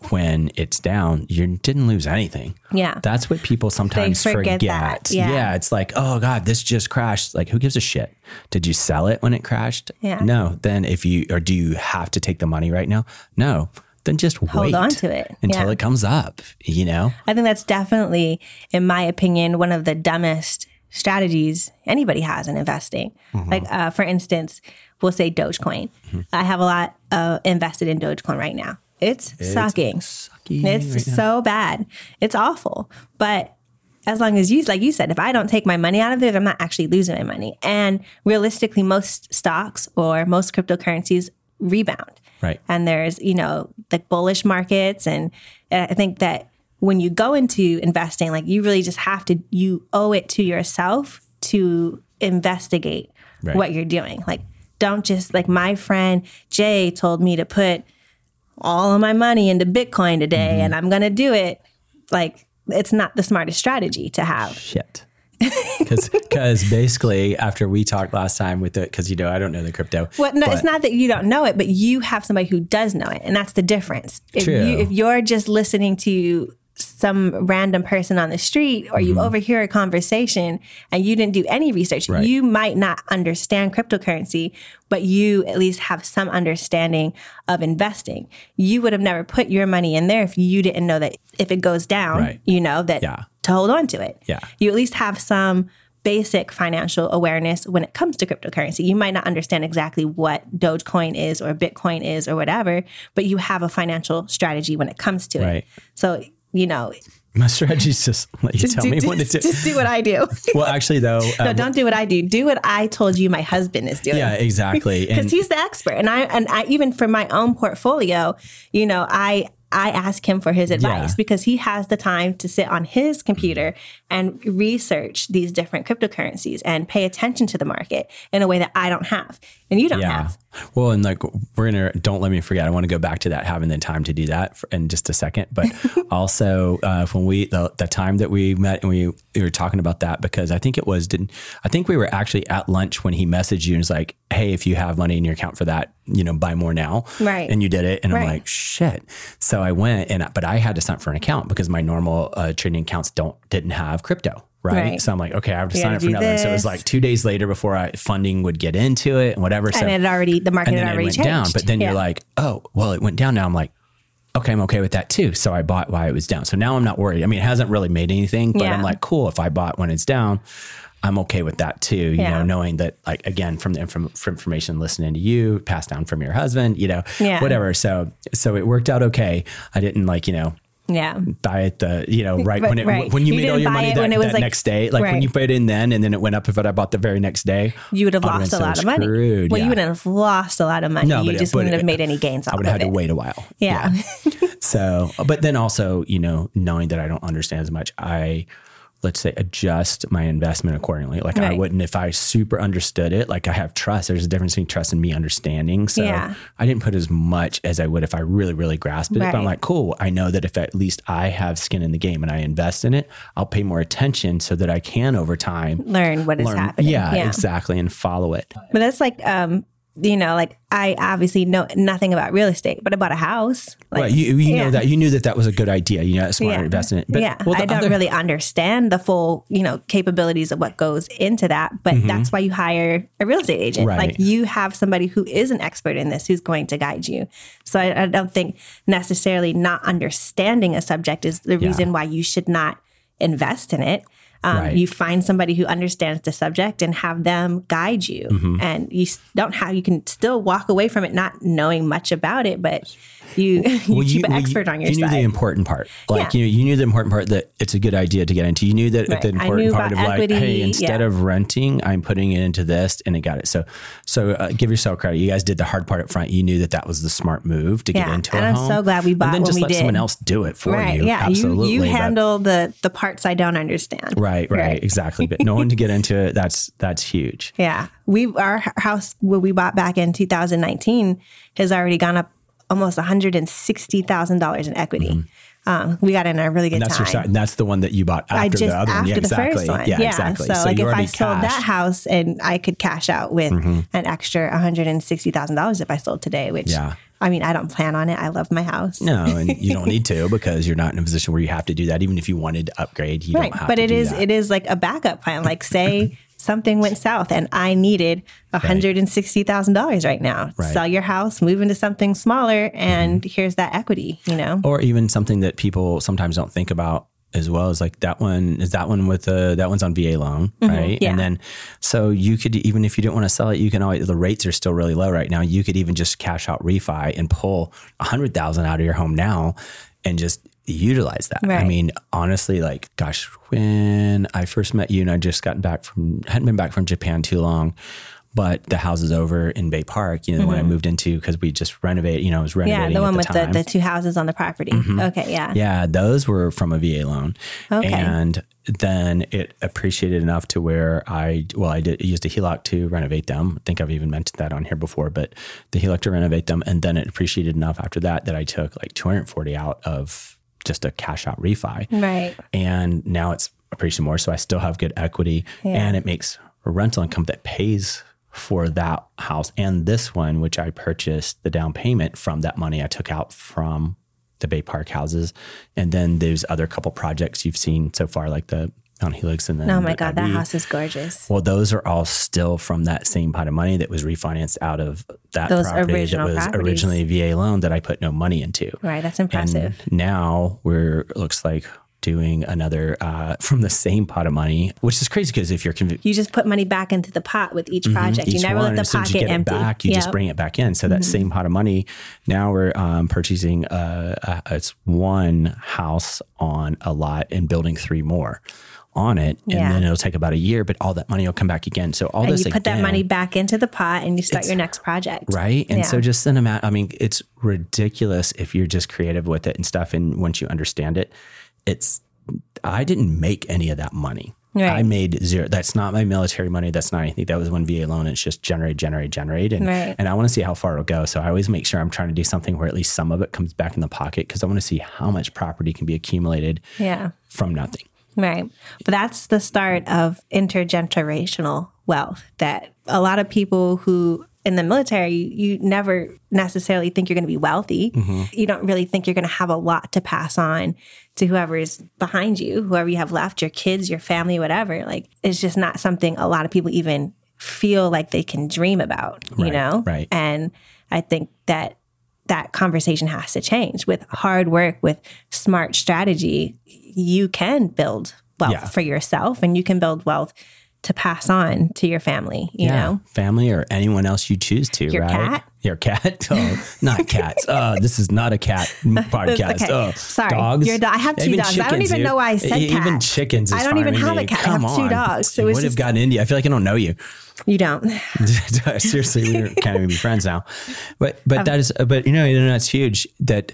Speaker 3: when it's down, you didn't lose anything.
Speaker 1: Yeah.
Speaker 3: That's what people sometimes
Speaker 1: forget
Speaker 3: forget.
Speaker 1: that. Yeah.
Speaker 3: It's like, oh God, this just crashed. Like, who gives a shit? Did you sell it when it crashed?
Speaker 1: Yeah.
Speaker 3: No. Then if you, or do you have to take the money right now? No. Then just
Speaker 1: Hold
Speaker 3: wait
Speaker 1: on to it.
Speaker 3: until
Speaker 1: Yeah.
Speaker 3: it comes up, you know?
Speaker 1: I think that's definitely, in my opinion, one of the dumbest strategies anybody has in investing.
Speaker 3: Mm-hmm.
Speaker 1: Like, uh, for instance, we'll say Dogecoin. I have a lot uh, invested in Dogecoin right now. It's, sucking.
Speaker 3: Sucky
Speaker 1: It's
Speaker 3: right
Speaker 1: so bad. It's awful. But as long as you, like you said, if I don't take my money out of it, I'm not actually losing my money. And realistically, most stocks or most cryptocurrencies rebound.
Speaker 3: Right.
Speaker 1: And there's, you know, like bullish markets. And I think that when you go into investing, like you really just have to, you owe it to yourself to investigate
Speaker 3: Right.
Speaker 1: what you're doing. Like, don't just, like my friend Jay told me to put all of my money into Bitcoin today
Speaker 3: Mm-hmm.
Speaker 1: and I'm going to do it. Like, it's not the smartest strategy to have.
Speaker 3: Shit. Because basically, after we talked last time with it, because you know I don't know the crypto.
Speaker 1: Well, no, it's not that you don't know it, but you have somebody who does know it, and that's the difference. If
Speaker 3: True.
Speaker 1: you if you're just listening to some random person on the street or
Speaker 3: Mm-hmm.
Speaker 1: you overhear a conversation and you didn't do any research,
Speaker 3: Right.
Speaker 1: you might not understand cryptocurrency, but you at least have some understanding of investing. You would have never put your money in there if you didn't know that if it goes down,
Speaker 3: Right.
Speaker 1: you know that
Speaker 3: Yeah.
Speaker 1: to hold on to it.
Speaker 3: Yeah.
Speaker 1: You at least have some basic financial awareness when it comes to cryptocurrency. You might not understand exactly what Dogecoin is or Bitcoin is or whatever, but you have a financial strategy when it comes to
Speaker 3: Right.
Speaker 1: it. So, you know,
Speaker 3: My strategy is just let you tell
Speaker 1: do,
Speaker 3: me
Speaker 1: just,
Speaker 3: what to do.
Speaker 1: just do what I do.
Speaker 3: well, actually, though,
Speaker 1: no,
Speaker 3: uh,
Speaker 1: don't do what I do. Do what I told you my husband is doing.
Speaker 3: yeah, exactly.
Speaker 1: because he's the expert and i and i even for my own portfolio you know i i ask him for his advice
Speaker 3: Yeah.
Speaker 1: because he has the time to sit on his computer and research these different cryptocurrencies and pay attention to the market in a way that i don't have and you don't
Speaker 3: yeah.
Speaker 1: have
Speaker 3: Well, and like we're gonna don't let me forget. I want to go back to that having the time to do that for, in just a second. But also uh, when we the, the time that we met and we, we were talking about that because I think it was didn't I think we were actually at lunch when he messaged you and was like, "Hey, if you have money in your account for that, you know, buy more now."
Speaker 1: Right.
Speaker 3: And you did it, and I'm like, "Shit!" So I went and but I had to sign up for an account because my normal uh, trading accounts don't didn't have crypto. Right?
Speaker 1: Right.
Speaker 3: So I'm like, okay, I have to
Speaker 1: You
Speaker 3: sign up for another. one. So it was like two days later before I funding would get into it and whatever. So
Speaker 1: and it already the market
Speaker 3: and
Speaker 1: had
Speaker 3: then it
Speaker 1: already
Speaker 3: went
Speaker 1: changed
Speaker 3: down. But then
Speaker 1: Yeah.
Speaker 3: you're like, oh, well, it went down now. I'm like, okay, I'm okay with that too. So I bought while it was down. So now I'm not worried. I mean, it hasn't really made anything, but
Speaker 1: Yeah.
Speaker 3: I'm like, cool. If I bought when it's down, I'm okay with that too. You
Speaker 1: Yeah.
Speaker 3: know, knowing that like again from the inform- from information listening to you, passed down from your husband, you know, whatever. So so it worked out okay. I didn't like you know
Speaker 1: yeah
Speaker 3: buy it the you know right,
Speaker 1: Right,
Speaker 3: when it
Speaker 1: right.
Speaker 3: when you,
Speaker 1: You
Speaker 3: made all your money that,
Speaker 1: when it was
Speaker 3: that
Speaker 1: like-
Speaker 3: next day like when you put it in then and then it went up if I bought the very next day
Speaker 1: you would have lost a
Speaker 3: so
Speaker 1: lot of money
Speaker 3: screwed,
Speaker 1: well
Speaker 3: yeah.
Speaker 1: you wouldn't have lost a lot of money
Speaker 3: No,
Speaker 1: you just wouldn't
Speaker 3: it-
Speaker 1: have made any gains
Speaker 3: I would have had
Speaker 1: it
Speaker 3: to wait a while.
Speaker 1: Yeah.
Speaker 3: So, but then also, you know, knowing that I don't understand as much, I let's say, adjust my investment accordingly. Like I wouldn't if I super understood it. Like I have trust. There's a difference between trust and me understanding. So
Speaker 1: Yeah.
Speaker 3: I didn't put as much as I would if I really, really grasped it. But I'm like, cool. I know that if at least I have skin in the game and I invest in it, I'll pay more attention so that I can over time
Speaker 1: Learn what is
Speaker 3: learn.
Speaker 1: happening.
Speaker 3: Yeah, exactly, and follow it.
Speaker 1: But that's like, um, you know, like I obviously know nothing about real estate, but I bought a house. Like,
Speaker 3: right. You, you know that you knew that that was a good idea. You know, smart
Speaker 1: Yeah.
Speaker 3: investment. But
Speaker 1: yeah,
Speaker 3: well,
Speaker 1: I don't
Speaker 3: other-
Speaker 1: really understand the full, you know, capabilities of what goes into that, but that's why you hire a real estate agent.
Speaker 3: Mm-hmm. Right.
Speaker 1: Like you have somebody who is an expert in this who's going to guide you. So I, I don't think necessarily not understanding a subject is the reason why you should not invest in it. Um,
Speaker 3: Right.
Speaker 1: You find somebody who understands the subject and have them guide you,
Speaker 3: Mm-hmm.
Speaker 1: and you don't have. You can still walk away from it not knowing much about it, but you you
Speaker 3: Well,
Speaker 1: keep an
Speaker 3: well,
Speaker 1: expert on your
Speaker 3: you
Speaker 1: side.
Speaker 3: knew the important part. Like
Speaker 1: Yeah.
Speaker 3: you, you knew the important part that it's a good idea to get into. You knew that
Speaker 1: Right.
Speaker 3: the important part of
Speaker 1: about
Speaker 3: like, hey, instead
Speaker 1: yeah.
Speaker 3: of renting, I'm putting it into this, and it got it. So, so uh, give yourself credit. You guys did the hard part up front. You knew that that was the smart move to get into.
Speaker 1: and I'm
Speaker 3: home.
Speaker 1: so glad we bought
Speaker 3: And then just let someone else do it for
Speaker 1: right?
Speaker 3: you.
Speaker 1: Yeah,
Speaker 3: Absolutely.
Speaker 1: you you
Speaker 3: but-
Speaker 1: handle the the parts I don't understand.
Speaker 3: Right, right, exactly. But knowing to get into it, that's that's huge.
Speaker 1: Yeah, we our house what we bought back in 2019 has already gone up almost 160 thousand dollars in equity. Um, we got in a really good
Speaker 3: Mm-hmm. That's
Speaker 1: time.
Speaker 3: your side. That's the one that you bought after
Speaker 1: I just
Speaker 3: the other one.
Speaker 1: after
Speaker 3: Yeah,
Speaker 1: the
Speaker 3: exactly.
Speaker 1: first one.
Speaker 3: Yeah, exactly.
Speaker 1: So, like if I
Speaker 3: already
Speaker 1: sold that.
Speaker 3: Mm-hmm.
Speaker 1: house and I could cash out with an extra one hundred and sixty thousand dollars if I sold today, which
Speaker 3: Yeah.
Speaker 1: I mean I don't plan on it. I love my house.
Speaker 3: No, and you don't need to because you're not in a position where you have to do that. Even if you wanted to upgrade, you
Speaker 1: right
Speaker 3: don't have
Speaker 1: but
Speaker 3: to
Speaker 1: it is it is like a backup plan like say something went south and i needed $160000 right now
Speaker 3: Right. Mm-hmm.
Speaker 1: sell your house move into something smaller and here's that equity you know
Speaker 3: or even something that people sometimes don't think about as well as like that one is that one with the that one's on VA loan, right?
Speaker 1: Mm-hmm. yeah.
Speaker 3: And then so you could even if you didn't want to sell it, you can always the rates are still really low right now. You could even just cash out refi and pull a hundred thousand out of your home now and just utilize that. I mean, honestly, like gosh, when I first met you and I just gotten back from hadn't been back from Japan too long. But the house is over in Bay Park, you know, when I moved into because we just renovated, you know, I was
Speaker 1: Mm-hmm. yeah
Speaker 3: renovating
Speaker 1: the one
Speaker 3: at
Speaker 1: with
Speaker 3: the
Speaker 1: the, the two houses on the property okay yeah
Speaker 3: Yeah, those were from a VA loan.
Speaker 1: Okay.
Speaker 3: And then it appreciated enough to where I, well, I did used a HELOC to renovate them. I think I've even mentioned that on here before, but the HELOC to renovate them. And then it appreciated enough after that that I took like 240 out of just a cash out refi.
Speaker 1: right
Speaker 3: And now it's appreciated more. So I still have good equity and it makes rental income that pays for that house and this one, which I purchased the down payment from that money I took out from the Bay Park houses. And then there's other couple projects you've seen so far, like the Mount Helix and then
Speaker 1: oh my god that house is gorgeous
Speaker 3: Well, those are all still from that same pot of money that was refinanced out of that
Speaker 1: Those
Speaker 3: property
Speaker 1: original
Speaker 3: that was
Speaker 1: properties.
Speaker 3: originally a VA loan that I put no money into.
Speaker 1: right that's impressive
Speaker 3: And now we're it looks like doing another uh, from the same pot of money, which is crazy because if you're conv-
Speaker 1: you just put money back into the pot with each project you
Speaker 3: each
Speaker 1: never
Speaker 3: one,
Speaker 1: let the
Speaker 3: as soon
Speaker 1: pot
Speaker 3: as you
Speaker 1: get empty
Speaker 3: it back, you just
Speaker 1: Yep.
Speaker 3: bring it back in. So that same pot of money, now we're um, purchasing uh, uh, it's one house on a lot and building three more on it, and
Speaker 1: Yeah.
Speaker 3: then it'll take about a year, but all that money will come back again. So all
Speaker 1: and
Speaker 3: this
Speaker 1: you put that money back into the pot and you start your next project
Speaker 3: right? And so just an amount. I mean, it's ridiculous if you're just creative with it and stuff. And once you understand it, it's I didn't make any of that money.
Speaker 1: Right.
Speaker 3: I made zero. That's not my military money. That's not anything. That was one VA loan. It's just generate, generate, generate. And,
Speaker 1: Right.
Speaker 3: and I want to see how far it'll go. So I always make sure I'm trying to do something where at least some of it comes back in the pocket because I want to see how much property can be accumulated
Speaker 1: yeah
Speaker 3: from nothing.
Speaker 1: Right. But that's the start of intergenerational wealth that a lot of people who in the military, you, never necessarily think you're going to be wealthy. Mm-hmm. You don't really think you're going to have a lot to pass on to whoever is behind you, whoever you have left, your kids, your family, whatever. Like, it's just not something a lot of people even feel like they can dream about, you
Speaker 3: Right,
Speaker 1: know?
Speaker 3: right.
Speaker 1: And I think that that conversation has to change with hard work, with smart strategy. You can build wealth
Speaker 3: Yeah.
Speaker 1: for yourself and you can build wealth to pass on to your family, you know?
Speaker 3: family or anyone else you choose to,
Speaker 1: Your
Speaker 3: right?
Speaker 1: cat?
Speaker 3: Your cat? Oh, not cats. Oh, this is not a cat podcast.
Speaker 1: Okay.
Speaker 3: Oh,
Speaker 1: Sorry.
Speaker 3: dogs.
Speaker 1: Your do- I have two
Speaker 3: Even
Speaker 1: dogs. I don't even
Speaker 3: dude.
Speaker 1: know why I said
Speaker 3: E- Even chickens. Is
Speaker 1: I don't even have a cat. I
Speaker 3: Come
Speaker 1: have two
Speaker 3: on.
Speaker 1: dogs. So
Speaker 3: you would have
Speaker 1: just-
Speaker 3: gotten India. I feel like I don't know you.
Speaker 1: You don't.
Speaker 3: Seriously, we can't even be friends now. But but um, that is but you know, you know that's huge. That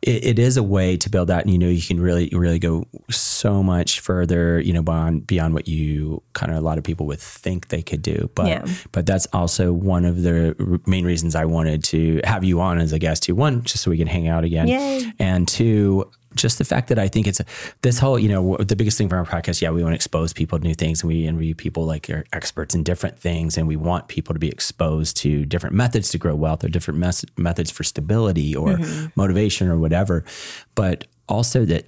Speaker 3: it, it is a way to build that, and you know you can really really go so much further. You know beyond beyond what you kind of a lot of people would think they could do. But
Speaker 1: Yeah.
Speaker 3: but that's also one of the main reasons I wanted to have you on as a guest too. One, just so we can hang out again,
Speaker 1: Yay.
Speaker 3: and two. Just the fact that I think it's a, this whole, you know, the biggest thing for our podcast, yeah, we want to expose people to new things and we interview people like are experts in different things. And we want people to be exposed to different methods to grow wealth or different mes- methods for stability or mm-hmm. motivation or whatever. But also that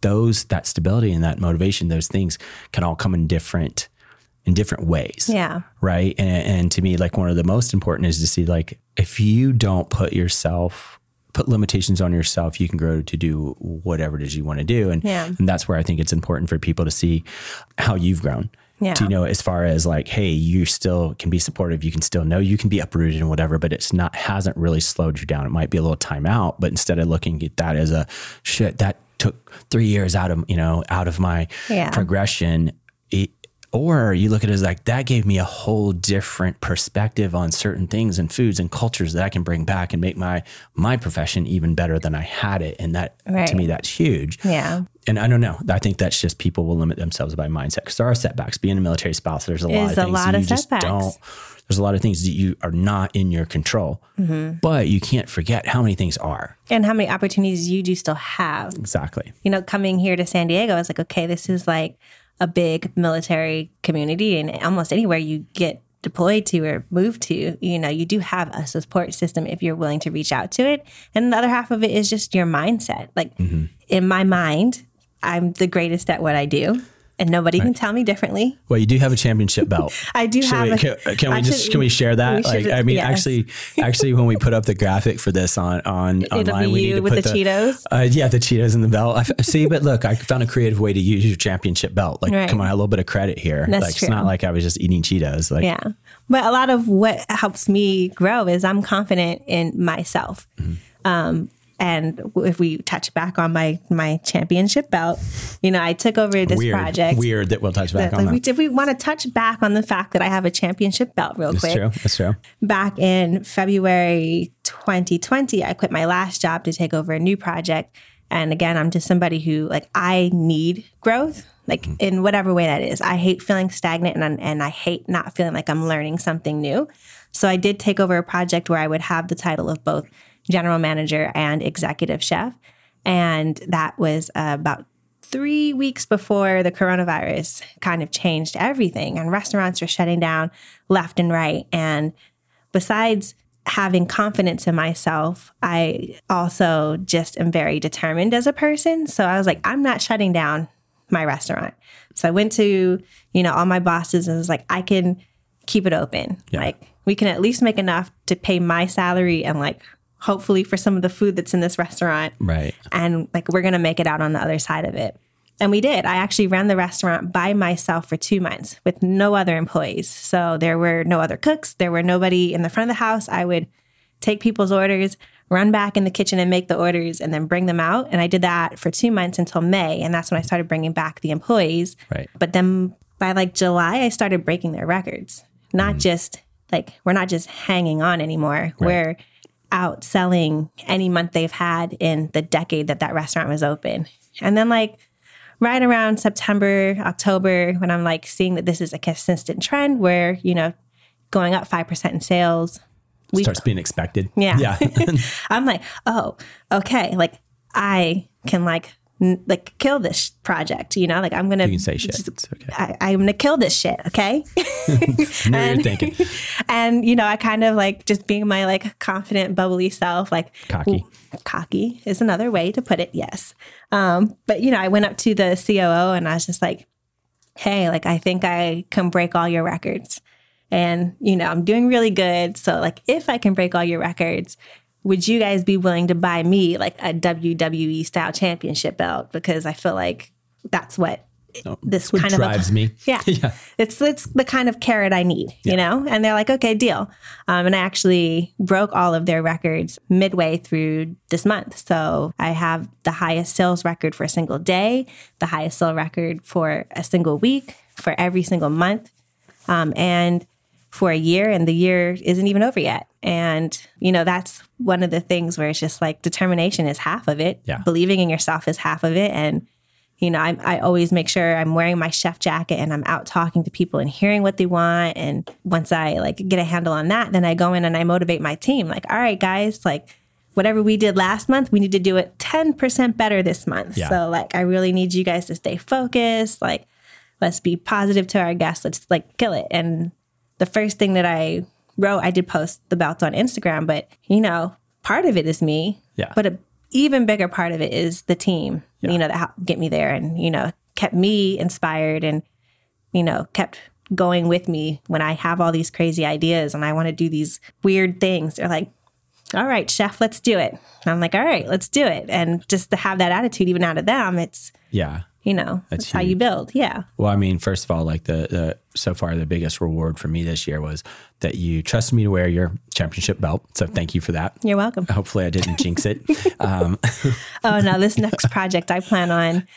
Speaker 3: those, that stability and that motivation, those things can all come in different, in different ways
Speaker 1: Yeah.
Speaker 3: right and, and to me like one of the most important is to see like if you don't put yourself put limitations on yourself you can grow to do whatever it is you want to do and,
Speaker 1: Yeah.
Speaker 3: and that's where i think it's important for people to see how you've grown
Speaker 1: Yeah.
Speaker 3: to you know as far as like hey you still can be supportive you can still know you can be uprooted and whatever but it's not hasn't really slowed you down it might be a little time out but instead of looking at that as a shit that took three years out of you know out of my
Speaker 1: Yeah.
Speaker 3: progression it, or you look at it as like that gave me a whole different perspective on certain things and foods and cultures that I can bring back and make my my profession even better than I had it. And that
Speaker 1: Right.
Speaker 3: to me, that's huge.
Speaker 1: Yeah.
Speaker 3: And I don't know. I think that's just people will limit themselves by mindset because there are setbacks. Being a military spouse, there's a lot of
Speaker 1: a
Speaker 3: things
Speaker 1: lot
Speaker 3: that
Speaker 1: of
Speaker 3: you just
Speaker 1: setbacks.
Speaker 3: don't. There's a lot of things that you are not in your control,
Speaker 1: Mm-hmm.
Speaker 3: but you can't forget how many things are.
Speaker 1: And how many opportunities you do still have.
Speaker 3: Exactly.
Speaker 1: you know, coming here to San Diego, I was like, okay, this is like a big military community, and almost anywhere you get deployed to or moved to, you know, you do have a support system if you're willing to reach out to it. And the other half of it is just your mindset. Like mm-hmm. in my mind, I'm the greatest at what I do, and nobody can tell me differently.
Speaker 3: Well, you do have a championship belt.
Speaker 1: I do
Speaker 3: Should
Speaker 1: have.
Speaker 3: we,
Speaker 1: a-
Speaker 3: can, can we just
Speaker 1: should-
Speaker 3: can we share that?
Speaker 1: we
Speaker 3: like, I mean,
Speaker 1: yes.
Speaker 3: actually, actually, when we put up the graphic for this on on
Speaker 1: It'll
Speaker 3: online, we need to
Speaker 1: with
Speaker 3: put
Speaker 1: the Cheetos?
Speaker 3: Uh, yeah, the Cheetos and the belt. I f- see, but look, I found a creative way to use your championship belt. Like,
Speaker 1: Right.
Speaker 3: come on, a little bit of credit here.
Speaker 1: That's
Speaker 3: like, it's not like I was just eating Cheetos. Like,
Speaker 1: Yeah. But a lot of what helps me grow is I'm confident in myself. Um, and if we touch back on my my championship belt, you know, I took over this
Speaker 3: weird,
Speaker 1: project.
Speaker 3: weird that we'll touch back
Speaker 1: Like,
Speaker 3: on
Speaker 1: we,
Speaker 3: that.
Speaker 1: if we want to touch back on the fact that I have a championship belt real quick.
Speaker 3: That's
Speaker 1: quick.
Speaker 3: true. That's true.
Speaker 1: Back in February 2020, I quit my last job to take over a new project. And again, I'm just somebody who like I need growth, like mm-hmm. in whatever way that is. I hate feeling stagnant and and I hate not feeling like I'm learning something new. So I did take over a project where I would have the title of both general manager and executive chef. And that was uh, about three weeks before the coronavirus kind of changed everything and restaurants were shutting down left and right. And besides having confidence in myself, I also just am very determined as a person. So I was like, I'm not shutting down my restaurant. So I went to, you know, all my bosses and was like, I can keep it open. Like we can at least make enough to pay my salary and like hopefully for some of the food that's in this restaurant
Speaker 3: Right.
Speaker 1: and like we're gonna make it out on the other side of it. And we did. I actually ran the restaurant by myself for two months with no other employees. So there were no other cooks. There were nobody in the front of the house. I would take people's orders, run back in the kitchen and make the orders, and then bring them out. And I did that for two months until May. And that's when I started bringing back the employees.
Speaker 3: Right.
Speaker 1: But then by like July, I started breaking their records. Not mm. just like we're not just hanging on anymore. We're out selling any month they've had in the decade that that restaurant was open. And then like right around September, October, when I'm like seeing that this is a consistent trend where, you know, going up 5% in sales, we
Speaker 3: Starts being expected.
Speaker 1: Yeah.
Speaker 3: Yeah.
Speaker 1: I'm like, oh, okay, like I can like like kill this project, you know, like I'm gonna
Speaker 3: you can say shit.
Speaker 1: just-
Speaker 3: okay.
Speaker 1: I, I'm gonna kill this shit, okay?
Speaker 3: I know you're thinking.
Speaker 1: and you know, I kind of like just being my like confident, bubbly self, like
Speaker 3: Cocky.
Speaker 1: Ooh, cocky is another way to put it. Yes, um, but you know, I went up to the COO and I was just like, "Hey, like I think I can break all your records, and you know, I'm doing really good. So like, if I can break all your records." Would you guys be willing to buy me like a WWE style championship belt? Because I feel like that's what this
Speaker 3: What
Speaker 1: kind of a-
Speaker 3: drives me.
Speaker 1: yeah.
Speaker 3: Yeah.
Speaker 1: It's it's the kind of carrot I need, you know? And they're like, okay, deal. Um, and I actually broke all of their records midway through this month. So I have the highest sales record for a single day, the highest sale record for a single week, for every single month. Um, and for a year and the year isn't even over yet. And, you know, that's one of the things where it's just like determination is half of it.
Speaker 3: Yeah.
Speaker 1: Believing in yourself is half of it. And, you know, I, I always make sure I'm wearing my chef jacket and I'm out talking to people and hearing what they want. And once I like get a handle on that, then I go in and I motivate my team. Like, all right, guys, like whatever we did last month, we need to do it 10% better this month.
Speaker 3: Yeah.
Speaker 1: So like I really need you guys to stay focused. Like, let's be positive to our guests. Let's like kill it. And the first thing that I wrote, I did post the belts on Instagram, but you know, part of it is me.
Speaker 3: Yeah.
Speaker 1: But a even bigger part of it is the team, you know, that helped get me there and, you know, kept me inspired and, you know, kept going with me when I have all these crazy ideas and I want to do these weird things. They're like, all right, chef, let's do it. And I'm like, all right, let's do it. And just to have that attitude even out of them, it's,
Speaker 3: Yeah.
Speaker 1: You know, that's, how you build. Yeah.
Speaker 3: Well, I mean, first of all, like the, the so far the biggest reward for me this year was that you trusted me to wear your championship belt. So thank you for that.
Speaker 1: You're welcome.
Speaker 3: Hopefully, I didn't jinx it. Um,
Speaker 1: Oh, no, this next project I plan on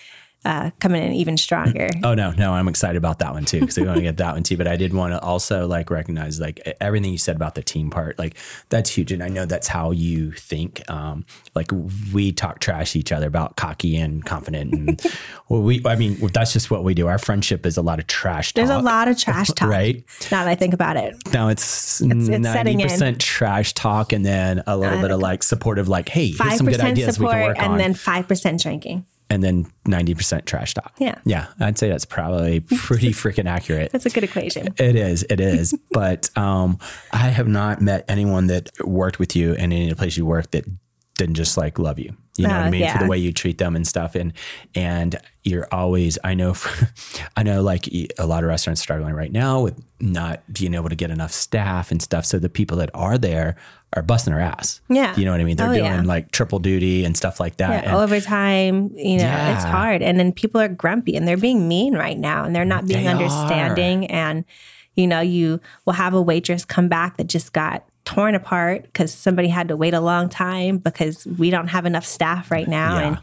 Speaker 1: uh, coming in even stronger.
Speaker 3: oh no, no, I'm excited about that one too because we want to get that one too. But I did want to also like recognize like everything you said about the team part. Like that's huge, and I know that's how you think. Um, like we talk trash each other about cocky and confident, and well, we. I mean, that's just what we do. Our friendship is a lot of trash.
Speaker 1: Talk There's a lot of trash talk.
Speaker 3: right?
Speaker 1: Now that I think about it.
Speaker 3: Now it's
Speaker 1: it's
Speaker 3: ninety percent trash talk, and then a little bit of like supportive, like, "Hey, here's some good ideas we can work
Speaker 1: and
Speaker 3: on,"
Speaker 1: then five percent drinking.
Speaker 3: And then ninety percent trash talk.
Speaker 1: Yeah.
Speaker 3: yeah, I'd say that's probably pretty freaking accurate.
Speaker 1: That's a good equation.
Speaker 3: It is, it is. but um, I have not met anyone that worked with you in any place you worked that didn't just like love you. You know what I
Speaker 1: Uh,
Speaker 3: mean? For the way you treat them and stuff. And and you're always. I know. For, I know. Like a lot of restaurants struggling right now with not being able to get enough staff and stuff. So the people that are there are busting their ass.
Speaker 1: Yeah.
Speaker 3: You know what I mean? They're
Speaker 1: Oh,
Speaker 3: doing
Speaker 1: yeah.
Speaker 3: like triple duty and stuff like that.
Speaker 1: Yeah,
Speaker 3: and
Speaker 1: overtime, you know, it's hard. And then people are grumpy and they're being mean right now and they're not being
Speaker 3: They
Speaker 1: understanding. And, you know, you will have a waitress come back that just got torn apart because somebody had to wait a long time because we don't have enough staff right now.
Speaker 3: Yeah.
Speaker 1: And,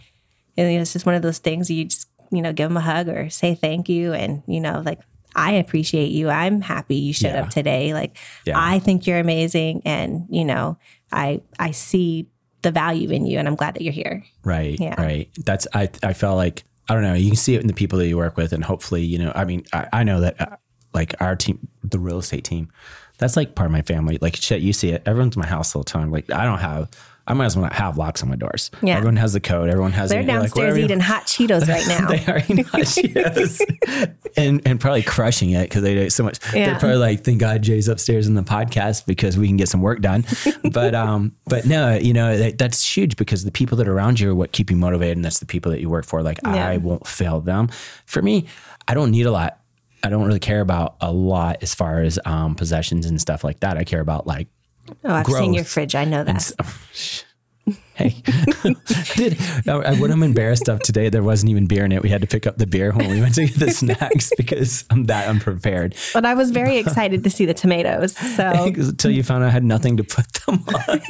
Speaker 1: and you know, it's just one of those things you just, you know, give them a hug or say thank you. And, you know, like, I appreciate you. I'm happy you showed
Speaker 3: Yeah.
Speaker 1: up today. Like,
Speaker 3: Yeah.
Speaker 1: I think you're amazing. And, you know, I, I see the value in you and I'm glad that you're here.
Speaker 3: Right.
Speaker 1: Yeah.
Speaker 3: Right. That's I I felt like I don't know. You can see it in the people that you work with, and hopefully, you know. I mean, I, I know that uh, like our team, the real estate team, that's like part of my family. Like shit, you see it. Everyone's in my house all the time. Like I don't have. I might as well not have locks on my doors.
Speaker 1: Yeah.
Speaker 3: Everyone has the code. Everyone has.
Speaker 1: They're
Speaker 3: it. Like,
Speaker 1: downstairs
Speaker 3: you?
Speaker 1: eating hot Cheetos right now.
Speaker 3: they are eating hot Cheetos and and probably crushing it because they do so much.
Speaker 1: Yeah.
Speaker 3: They're probably like, "Thank God Jay's upstairs in the podcast because we can get some work done." but um, but no, you know that, that's huge because the people that are around you are what keep you motivated, and that's the people that you work for. Like
Speaker 1: Yeah.
Speaker 3: I won't fail them. For me, I don't need a lot. I don't really care about a lot as far as um, possessions and stuff like that. I care about like
Speaker 1: oh, I've seen your fridge. I know that.
Speaker 3: Hey, did I, what I'm embarrassed of today? There wasn't even beer in it. We had to pick up the beer when we went to get the snacks because I'm that unprepared.
Speaker 1: But I was very excited to see the tomatoes. So
Speaker 3: Until you found out I had nothing to put them on.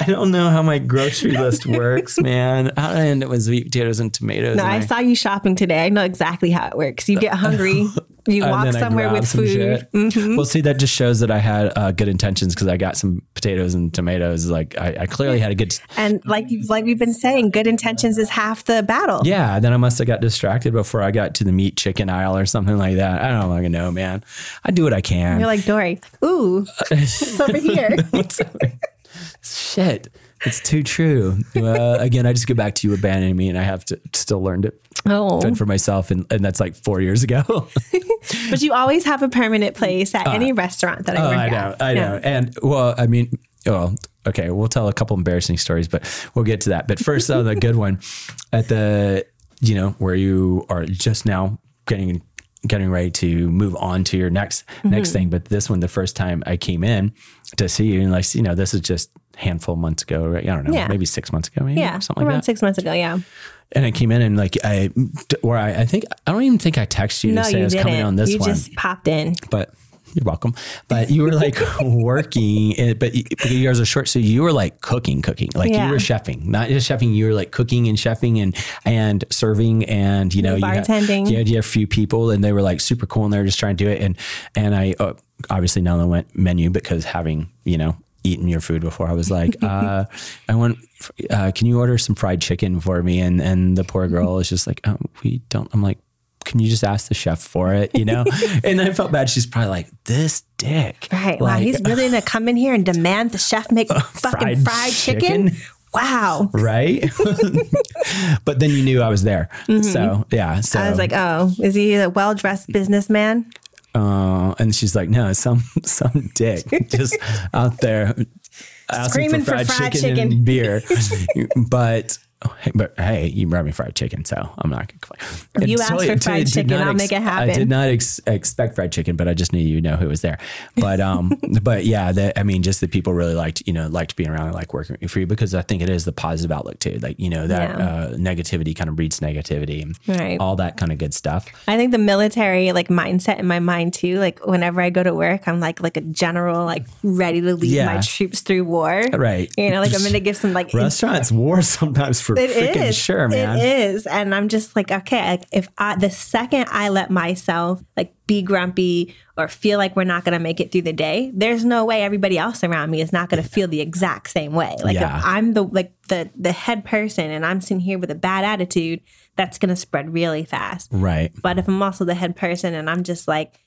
Speaker 3: I don't know how my grocery list works, man. How did I end up with sweet potatoes and tomatoes?
Speaker 1: no,
Speaker 3: and
Speaker 1: I saw you shopping today. I know exactly how it works. You get hungry, you walk somewhere with
Speaker 3: some
Speaker 1: food. Mm-hmm.
Speaker 3: Well, see, that just shows that I had uh, good intentions because I got some potatoes and tomatoes. Like I, I clearly had a good.
Speaker 1: And like like we've been saying, good intentions is half the battle.
Speaker 3: Yeah, then I must have got distracted before I got to the meat chicken aisle or something like that. I don't fucking know, man. I do what I can.
Speaker 1: You're like Dory. Ooh, it's over here.
Speaker 3: Shit, it's too true. Uh, again, I just go back to you abandoning me, and I have to still learn it
Speaker 1: Oh,
Speaker 3: fend for myself, and, and that's like four years ago.
Speaker 1: but you always have a permanent place at any restaurant that I
Speaker 3: Oh,
Speaker 1: work
Speaker 3: I
Speaker 1: at.
Speaker 3: know, I know. And well, I mean, well, okay, we'll tell a couple embarrassing stories, but we'll get to that. But first, on the good one, at the you know where you are just now getting getting ready to move on to your next
Speaker 1: Mm-hmm.
Speaker 3: next thing. But this one, the first time I came in to see you, and like you know, this is just handful of months ago, right? I don't know,
Speaker 1: Yeah.
Speaker 3: maybe six months ago, maybe
Speaker 1: Yeah,
Speaker 3: something like that.
Speaker 1: around
Speaker 3: that.
Speaker 1: six months ago. Yeah.
Speaker 3: And I came in and like I, or I, I think I don't even think I texted you
Speaker 1: No,
Speaker 3: to say I was
Speaker 1: didn't.
Speaker 3: coming on this
Speaker 1: you
Speaker 3: one
Speaker 1: just popped in.
Speaker 3: but you're welcome. But you were like working, and- but you- but you guys are short, so you were like cooking, cooking, like
Speaker 1: Yeah.
Speaker 3: you were chefing, not just chefing. You were like cooking and chefing and and serving, and you know, you
Speaker 1: bartending.
Speaker 3: you had you had a few people, and they were like super cool, and they were just trying to do it. And and I uh, obviously now the went menu because having, you know, eaten your food before, I was like, uh, I want, uh, can you order some fried chicken for me? And, and the poor girl is just like, oh, we don't, I'm like, can you just ask the chef for it? You know? and I felt bad. She's probably like, this dick.
Speaker 1: Right. wow. He's really going to come in here and demand the chef make fucking
Speaker 3: fried
Speaker 1: fried, chicken?
Speaker 3: chicken?
Speaker 1: Wow.
Speaker 3: right. but then you knew I was there. So yeah. So
Speaker 1: Mm-hmm. I was like, oh, is he a well dressed businessman?
Speaker 3: uh, and she's like, no, some, some dick just out there asking
Speaker 1: Screaming
Speaker 3: for
Speaker 1: for
Speaker 3: fried,
Speaker 1: fried
Speaker 3: chicken,
Speaker 1: chicken.
Speaker 3: and beer. but, but hey, you brought me fried chicken, so I'm not going to complain.
Speaker 1: You asked
Speaker 3: totally-
Speaker 1: for fried chicken, I'll make it happen.
Speaker 3: I did not ex- expect fried chicken, but I just knew you know who was there. But, um, but yeah, the, I mean, just the people really liked, you know, liked being around and like working for you because I think it is the positive outlook too. Like, you know, that,
Speaker 1: Yeah.
Speaker 3: uh, negativity kind of breeds negativity and
Speaker 1: Right.
Speaker 3: all that kind of good stuff.
Speaker 1: I think the military like mindset in my mind too. Like whenever I go to work, I'm like like a general, like ready to lead
Speaker 3: Yeah.
Speaker 1: my troops through war.
Speaker 3: Right.
Speaker 1: You know, like I'm gonna give some like
Speaker 3: Restaurants war sometimes for
Speaker 1: It
Speaker 3: freaking
Speaker 1: is.
Speaker 3: sure, man.
Speaker 1: It is. And I'm just like, okay, like if I, the second I let myself like be grumpy or feel like we're not going to make it through the day, there's no way everybody else around me is not going to feel the exact same way. Like
Speaker 3: Yeah.
Speaker 1: if I'm the, like the, the head person and I'm sitting here with a bad attitude, that's going to spread really fast.
Speaker 3: Right.
Speaker 1: But if I'm also the head person and I'm just like,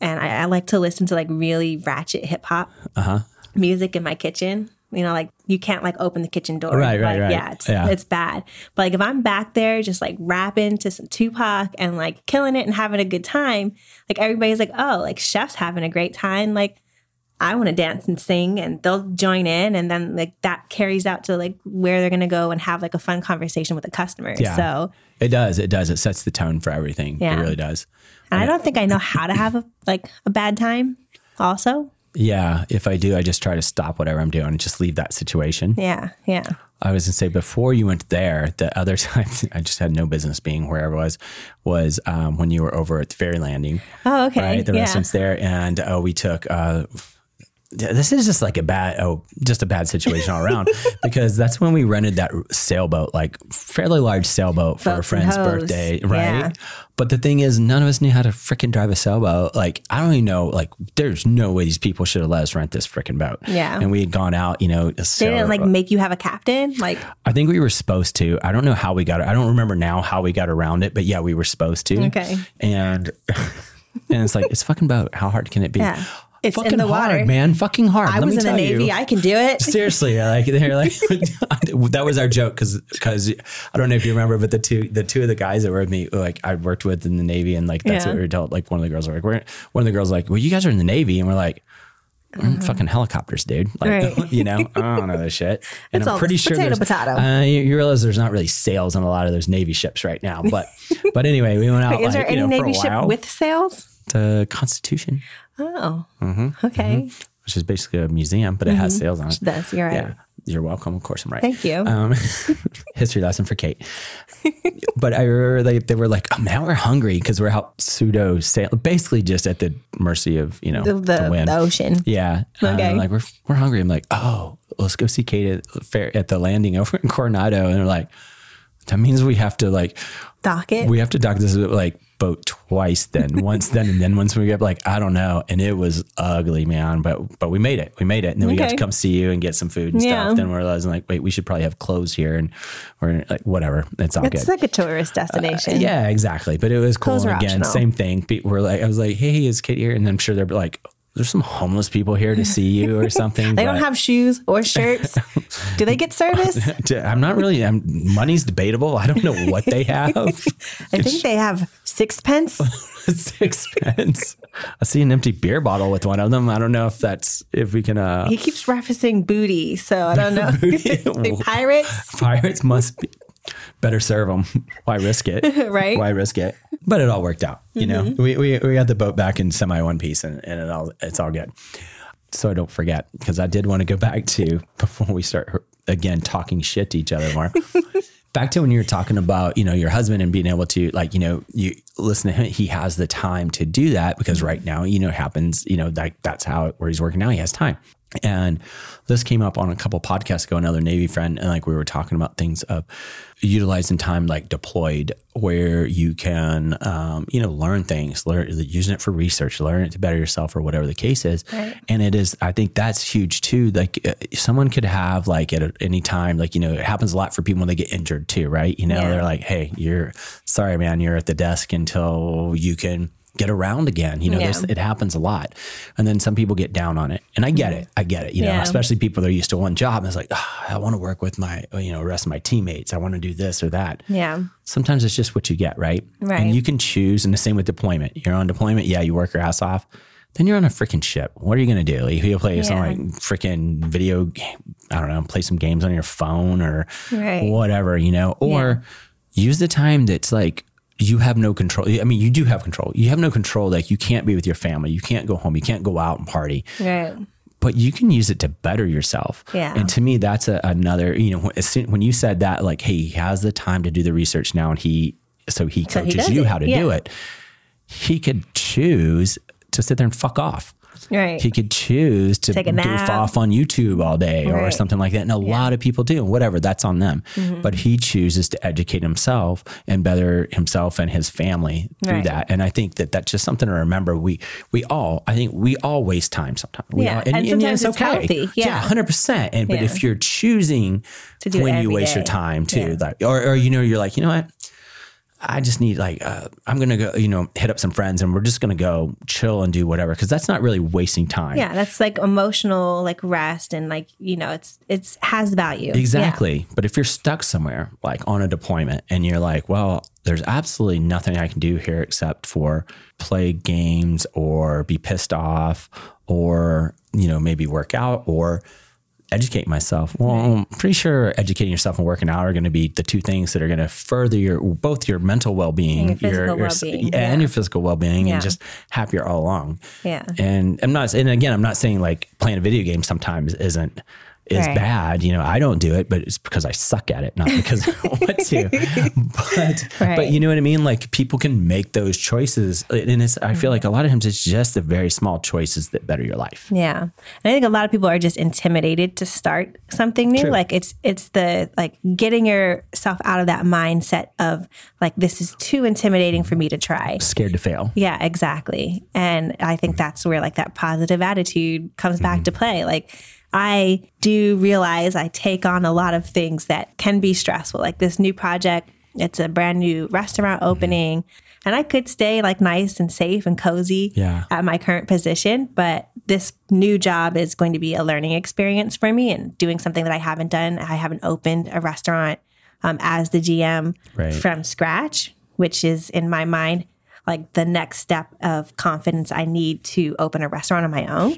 Speaker 1: and I, I like to listen to like really ratchet hip hop
Speaker 3: Uh-huh.
Speaker 1: music in my kitchen. You know, like you can't like open the kitchen door.
Speaker 3: Right, right,
Speaker 1: Like,
Speaker 3: right.
Speaker 1: Yeah, it's,
Speaker 3: Yeah.
Speaker 1: it's bad. But like if I'm back there just like rapping to some Tupac and like killing it and having a good time, like everybody's like, oh, like chef's having a great time. Like I want to dance and sing and they'll join in and then like that carries out to like where they're gonna go and have like a fun conversation with the customer.
Speaker 3: Yeah.
Speaker 1: So
Speaker 3: It does. It does. It sets the tone for everything.
Speaker 1: Yeah.
Speaker 3: It really does.
Speaker 1: and I don't think I know how to have a like a bad time also.
Speaker 3: Yeah. If I do, I just try to stop whatever I'm doing and just leave that situation.
Speaker 1: Yeah. Yeah.
Speaker 3: I was gonna say before you went there, the other time I just had no business being wherever I was, was um, when you were over at the ferry landing.
Speaker 1: Oh, okay.
Speaker 3: Right. The
Speaker 1: yeah.
Speaker 3: restaurant's there. And uh, we took uh this is just like a bad oh just a bad situation all around because that's when we rented that sailboat like fairly large sailboat for a
Speaker 1: Boats and
Speaker 3: friend's birthday right
Speaker 1: Yeah.
Speaker 3: but the thing is none of us knew how to freaking drive a sailboat like i don't even know like there's no way these people should have let us rent this freaking boat
Speaker 1: Yeah.
Speaker 3: and we had gone out you know a
Speaker 1: They didn't like make you have a captain. Like
Speaker 3: i think we were supposed to i don't know how we got it i don't remember now how we got around it but yeah we were supposed to
Speaker 1: Okay.
Speaker 3: and and it's like it's fucking boat how hard can it be
Speaker 1: Yeah. It's in
Speaker 3: fucking
Speaker 1: the
Speaker 3: hard,
Speaker 1: water.
Speaker 3: man. Fucking hard.
Speaker 1: I
Speaker 3: Let
Speaker 1: was in the Navy.
Speaker 3: You.
Speaker 1: I can do it.
Speaker 3: Seriously, like they're like that was our joke because because I don't know if you remember, but the two the two of the guys that were with me, like I worked with in the Navy, and like that's
Speaker 1: Yeah.
Speaker 3: what we were told. Like one of the girls were like, we're, one of the girls like, well, you guys are in the Navy, and we're like. In fucking helicopters, dude. Like,
Speaker 1: Right.
Speaker 3: you know, I don't know this shit. And
Speaker 1: It's
Speaker 3: I'm pretty sure
Speaker 1: potato, potato.
Speaker 3: Uh, you, you realize there's not really sails on a lot of those Navy ships right now. But, but anyway, we went out
Speaker 1: Wait, is there any
Speaker 3: know,
Speaker 1: Navy ship with sails?
Speaker 3: The Constitution,
Speaker 1: Oh,
Speaker 3: Mm-hmm.
Speaker 1: okay.
Speaker 3: which is basically a museum, but it has sails on it.
Speaker 1: That's you're right.
Speaker 3: Yeah, you're welcome. Of course, I'm right.
Speaker 1: Thank you.
Speaker 3: Um, history lesson for Kate. but I remember they, they were like, oh, now we're hungry because we're out pseudo sail, basically just at the mercy of, you know,
Speaker 1: the,
Speaker 3: the,
Speaker 1: the,
Speaker 3: wind.
Speaker 1: the ocean.
Speaker 3: Yeah.
Speaker 1: Okay.
Speaker 3: like we're, we're hungry. I'm like, oh, let's go see Kate at, at the landing over in Coronado. And they're like, that means we have to like,
Speaker 1: Dock it.
Speaker 3: we have to dock this like boat twice then once then and then once we get like I don't know and it was ugly man but but we made it we made it and then we got to come see you and get some food and
Speaker 1: Yeah.
Speaker 3: stuff then we're realizing like wait we should probably have clothes here and we're like whatever it's all
Speaker 1: it's
Speaker 3: good
Speaker 1: like a tourist uh, destination.
Speaker 3: yeah exactly but it was cool again
Speaker 1: optional.
Speaker 3: same thing people were like I was like hey is Kate here and I'm sure they're like there's some homeless people here to see you or something
Speaker 1: They don't have shoes or shirts. Do they get service?
Speaker 3: I'm not really I'm, money's debatable I don't know what they have
Speaker 1: I think they have sixpence.
Speaker 3: sixpence. I see an empty beer bottle with one of them. I don't know if that's if we can. uh
Speaker 1: He keeps referencing booty, so I don't know. pirates,
Speaker 3: Pirates must be better serve them. Why risk it?
Speaker 1: right?
Speaker 3: Why risk it? But it all worked out. You know, mm-hmm. we, we we got the boat back in semi one piece, and, and it all it's all good. So I don't forget because I did want to go back to before we start again talking shit to each other more. back to when you were talking about you know your husband and being able to like you know you listen to him he has the time to do that because right now you know it happens you know like that's how where he's working now he has time And this came up on a couple podcasts ago, another Navy friend, and like we were talking about things of utilizing time like deployed, where you can, um, you know, learn things, learn using it for research, learn it to better yourself, or whatever the case is.
Speaker 1: Right.
Speaker 3: And it is, I think that's huge too. Like uh, someone could have like at any time, like you know, it happens a lot for people when they get injured too, right? You know,
Speaker 1: Yeah.
Speaker 3: they're like, hey, you're sorry, man, you're at the desk until you can get around again. You know,
Speaker 1: Yeah.
Speaker 3: it happens a lot. And then some people get down on it. And I get it. I get it. You know,
Speaker 1: Yeah.
Speaker 3: especially people that are used to one job. And it's like, "Ah, I want to work with my, you know, rest of my teammates. I want to do this or that.
Speaker 1: Yeah.
Speaker 3: Sometimes it's just what you get, right?
Speaker 1: Right.
Speaker 3: And you can choose. And the same with deployment. You're on deployment. Yeah, you work your ass off. Then you're on a freaking ship. What are you going to do? Like, you play some
Speaker 1: Yeah.
Speaker 3: like freaking video, game, I don't know, play some games on your phone or
Speaker 1: Right.
Speaker 3: whatever, you know, or use the time that's like, you have no control. I mean, you do have control. You have no control. Like you can't be with your family. You can't go home. You can't go out and party
Speaker 1: Right.
Speaker 3: but you can use it to better yourself.
Speaker 1: Yeah.
Speaker 3: And to me, that's a, another, you know, as soon, when you said that, like, hey, he has the time to do the research now and he, so he
Speaker 1: So
Speaker 3: coaches
Speaker 1: does
Speaker 3: you
Speaker 1: it.
Speaker 3: how to do it. He could choose to sit there and fuck off.
Speaker 1: Right.
Speaker 3: He could choose to goof off on YouTube all day or something like that. And a lot of people do, whatever, that's on them.
Speaker 1: Mm-hmm.
Speaker 3: But he chooses to educate himself and better himself and his family through
Speaker 1: Right.
Speaker 3: that. And I think that that's just something to remember. We, we all, I think we all waste time sometimes. We
Speaker 1: Yeah.
Speaker 3: all-
Speaker 1: And sometimes it's healthy. Yeah.
Speaker 3: 100%. And, but if you're choosing
Speaker 1: To do
Speaker 3: when you waste your time too,
Speaker 1: Yeah.
Speaker 3: like, or, or, you know, you're like, you know what? I just need like uh, I'm gonna go, you know, hit up some friends and we're just gonna go chill and do whatever because that's not really wasting time.
Speaker 1: Yeah, that's like emotional like rest and like, you know, it's it's has value.
Speaker 3: Exactly. But if you're stuck somewhere, like on a deployment, and you're like, well, there's absolutely nothing I can do here except for play games or be pissed off or, you know, maybe work out or educate myself. Well, I'm pretty sure educating yourself and working out are going to be the two things that are going to further your both your mental well being,
Speaker 1: And your physical well-being,
Speaker 3: and
Speaker 1: yeah.
Speaker 3: your physical well being,
Speaker 1: Yeah.
Speaker 3: and just happier all along.
Speaker 1: Yeah.
Speaker 3: And I'm not, and again, I'm not saying like playing a video game sometimes isn't is
Speaker 1: Right.
Speaker 3: bad. You know, I don't do it, but it's because I suck at it, not because I want to. But but you know what I mean? Like people can make those choices, and it's. I feel like a lot of times it's just the very small choices that better your life.
Speaker 1: Yeah. And I think a lot of people are just intimidated to start something new.
Speaker 3: True.
Speaker 1: Like it's it's the like getting yourself out of that mindset of like this is too intimidating for me to try.
Speaker 3: Scared to fail.
Speaker 1: Yeah, exactly. And I think that's where like that positive attitude comes back to mm-hmm. play. Like I do realize I take on a lot of things that can be stressful. Like this new project, it's a brand new restaurant opening. And I could stay like nice and safe and cozy
Speaker 3: Yeah.
Speaker 1: at my current position, but this new job is going to be a learning experience for me and doing something that I haven't done. I haven't opened a restaurant um, as the GM
Speaker 3: Right.
Speaker 1: from scratch, which is in my mind like the next step of confidence I need to open a restaurant on my own.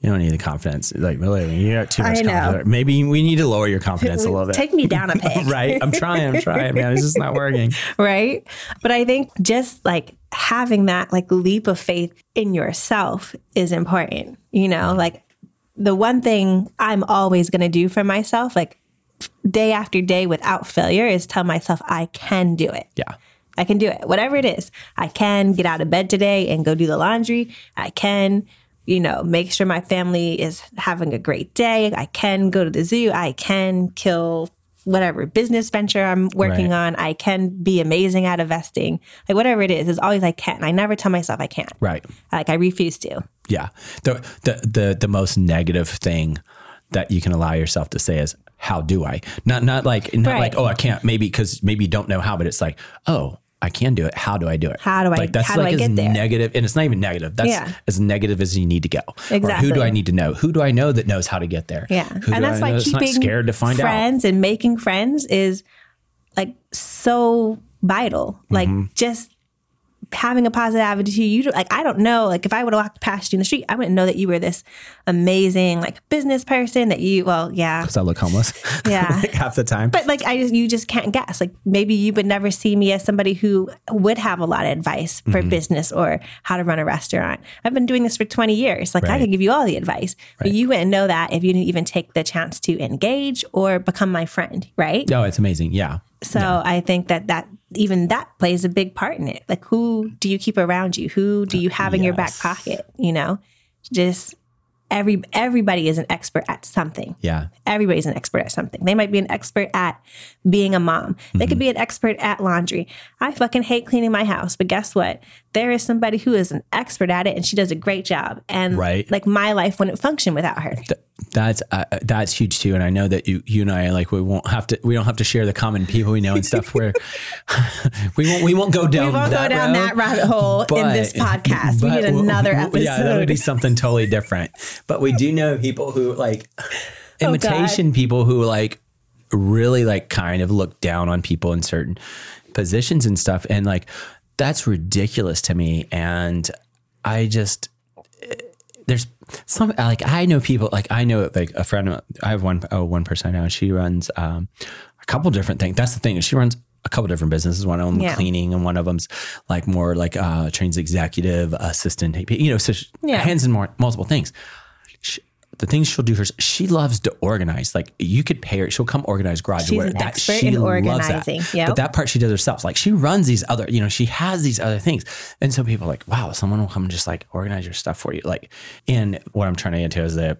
Speaker 3: You don't need the confidence. Like really, you got too much
Speaker 1: I know.
Speaker 3: confidence. Maybe we need to lower your confidence a little bit.
Speaker 1: Take me down a peg.
Speaker 3: right? I'm trying. I'm trying, man. It's just not working.
Speaker 1: right? But I think just like having that like leap of faith in yourself is important. You know, mm-hmm. like the one thing I'm always going to do for myself, like day after day without failure, is tell myself I can do it.
Speaker 3: Yeah.
Speaker 1: I can do it, whatever it is. I can get out of bed today and go do the laundry. I can, you know, make sure my family is having a great day. I can go to the zoo. I can kill whatever business venture I'm working
Speaker 3: Right.
Speaker 1: on. I can be amazing at investing. Like whatever it is, it's always I can. I never tell myself I can't.
Speaker 3: Right.
Speaker 1: Like I refuse to.
Speaker 3: Yeah. The, the the the most negative thing that you can allow yourself to say is how do I? Not not like not
Speaker 1: Right.
Speaker 3: like oh I can't maybe because maybe you don't know how, but it's like oh I can do it. How do I do it?
Speaker 1: How do I-
Speaker 3: Like that's
Speaker 1: how do
Speaker 3: like
Speaker 1: I
Speaker 3: as
Speaker 1: get there?
Speaker 3: negative, and it's not even negative. That's
Speaker 1: Yeah.
Speaker 3: as negative as you need to go. Or who do I need to know? Who do I know that knows how to get there?
Speaker 1: Yeah.
Speaker 3: Who
Speaker 1: and that's
Speaker 3: I know
Speaker 1: why
Speaker 3: that's
Speaker 1: keeping
Speaker 3: scared to find out?
Speaker 1: friends and making friends is like so vital. Like
Speaker 3: Mm-hmm.
Speaker 1: just having a positive attitude. You like I don't know. Like if I would have walked past you in the street, I wouldn't know that you were this amazing like business person. That you well, yeah,
Speaker 3: Because I look homeless.
Speaker 1: Yeah.
Speaker 3: like half the time.
Speaker 1: but like I just you just can't guess. Like maybe you would never see me as somebody who would have a lot of advice for
Speaker 3: Mm-hmm.
Speaker 1: business or how to run a restaurant. I've been doing this for 20 years. Like I
Speaker 3: Right.
Speaker 1: could give you all the advice. But you wouldn't know that if you didn't even take the chance to engage or become my friend, right?
Speaker 3: oh, it's amazing. Yeah.
Speaker 1: So I think that that even that plays a big part in it. Like who do you keep around you? Who do you have in your back pocket? You know, just every everybody is an expert at something.
Speaker 3: Yeah.
Speaker 1: Everybody's an expert at something. They might be an expert at being a mom. They
Speaker 3: Mm-hmm.
Speaker 1: could be an expert at laundry. I fucking hate cleaning my house, but guess what? There is somebody who is an expert at it and she does a great job. And
Speaker 3: Right.
Speaker 1: like my life wouldn't function without her.
Speaker 3: Th- That's uh, that's huge too, and I know that you you and I like we won't have to we don't have to share the common people we know and stuff. Where we won't we won't go down
Speaker 1: We won't
Speaker 3: that
Speaker 1: go down
Speaker 3: road,
Speaker 1: that rabbit hole in this podcast. We need another episode.
Speaker 3: Yeah, that'll be something totally different. But we do know people who like imitation people who like really like kind of look down on people in certain positions and stuff, and like that's ridiculous to me. And I just there's some like I know people like I know like a friend of- I have one oh, one person now she runs um, a couple different things that's the thing she runs a couple different businesses one of them
Speaker 1: Yeah.
Speaker 3: cleaning and one of them's like more like uh trains executive assistant you know so she
Speaker 1: Yeah.
Speaker 3: hands in more multiple things she, the things she'll do her she loves to organize like you could pay her she'll come organize garage
Speaker 1: She's
Speaker 3: door
Speaker 1: an
Speaker 3: that
Speaker 1: expert
Speaker 3: she
Speaker 1: in
Speaker 3: loves that.
Speaker 1: organizing. Yep.
Speaker 3: but that part she does herself like she runs these other you know she has these other things and so people are like wow someone will come and just like organize your stuff for you like and what i'm trying to get to is that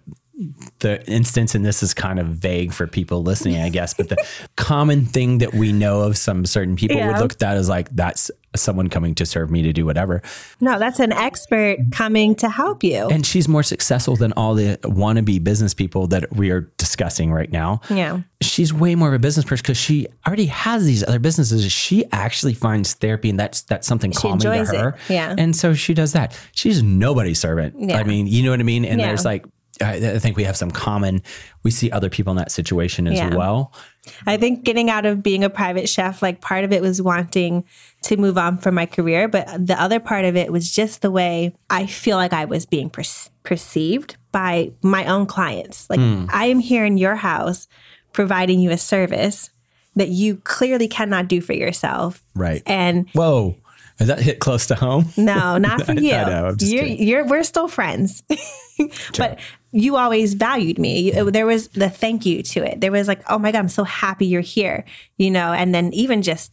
Speaker 3: the instance and this is kind of vague for people listening i guess but the common thing that we know of some certain people would look at that as like that's someone coming to serve me to do whatever
Speaker 1: No, that's an expert coming to help you.
Speaker 3: and she's more successful than all the wannabe business people that we are discussing right now
Speaker 1: yeah.
Speaker 3: she's way more of a business person because she already has these other businesses. She actually finds therapy, and that's that's something calming to
Speaker 1: enjoys it.
Speaker 3: her.
Speaker 1: Yeah.
Speaker 3: and so she does that. She's nobody's servant.
Speaker 1: Yeah.
Speaker 3: I mean, you know what I mean. And
Speaker 1: Yeah.
Speaker 3: there's like, I, I think we have some common. We see other people in that situation as
Speaker 1: Yeah.
Speaker 3: well.
Speaker 1: I think getting out of being a private chef, like part of it was wanting to move on from my career, but the other part of it was just the way I feel like I was being per- perceived by my own clients. Like hmm. I am here in your house providing you a service that you clearly cannot do for yourself.
Speaker 3: Right.
Speaker 1: And
Speaker 3: Whoa, is that hit close to home?
Speaker 1: no, not for
Speaker 3: I
Speaker 1: you.
Speaker 3: know, I'm just
Speaker 1: you're, you're, we're still friends. but you always valued me. You- mm. There was the thank you to it. There was like, oh my God, I'm so happy you're here, you know, and then even just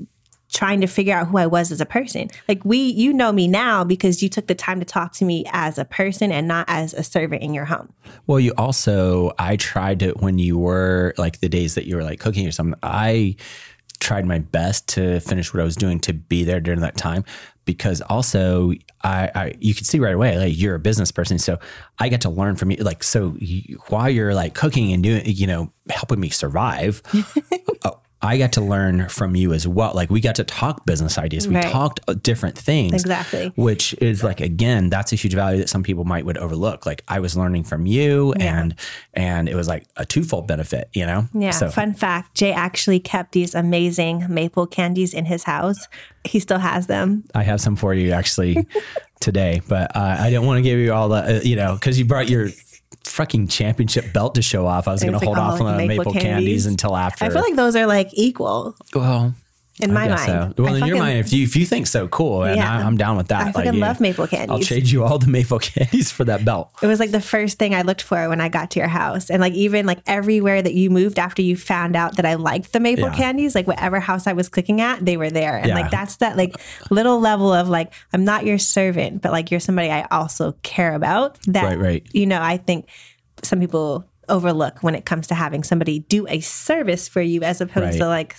Speaker 1: trying to figure out who I was as a person. Like we, you know me now because you took the time to talk to me as a person and not as a servant in your home.
Speaker 3: Well, you also, I tried to, when you were like the days that you were like cooking or something, I tried my best to finish what I was doing to be there during that time because also I, I you could see right away like you're a business person. So I get to learn from you like so you, while you're like cooking and doing you know helping me survive uh, I got to learn from you as well like we got to talk business ideas we
Speaker 1: Right.
Speaker 3: talked uh, different things
Speaker 1: Exactly.
Speaker 3: which is like again that's a huge value that some people might would overlook like i was learning from you and and it was like a twofold benefit you know
Speaker 1: Yeah.
Speaker 3: so
Speaker 1: Fun fact Jay actually kept these amazing maple candies in his house. He still has them.
Speaker 3: i have some for you actually today but uh, i didn't want to give you all the uh, you know because you brought your fucking championship belt to show off i was going
Speaker 1: It's
Speaker 3: to hold
Speaker 1: all
Speaker 3: off on the
Speaker 1: maple
Speaker 3: maple, candies.
Speaker 1: candies.
Speaker 3: until after
Speaker 1: I feel like those are like equal
Speaker 3: well
Speaker 1: in
Speaker 3: I
Speaker 1: my mind.
Speaker 3: so. Well,
Speaker 1: I
Speaker 3: in your mind, if you if you think so, cool, and
Speaker 1: Yeah.
Speaker 3: I, I'm down with that.
Speaker 1: I fucking
Speaker 3: you-
Speaker 1: love maple candies.
Speaker 3: I'll trade you all the maple candies for that belt.
Speaker 1: It was like the first thing I looked for when I got to your house. And like even like everywhere that you moved after you found out that I liked the maple
Speaker 3: Yeah.
Speaker 1: candies, like whatever house I was clicking at, they were there. And like that's that like little level of like, I'm not your servant, but like you're somebody I also care about. That
Speaker 3: Right, right.
Speaker 1: you know, I think some people overlook when it comes to having somebody do a service for you as opposed
Speaker 3: Right.
Speaker 1: to like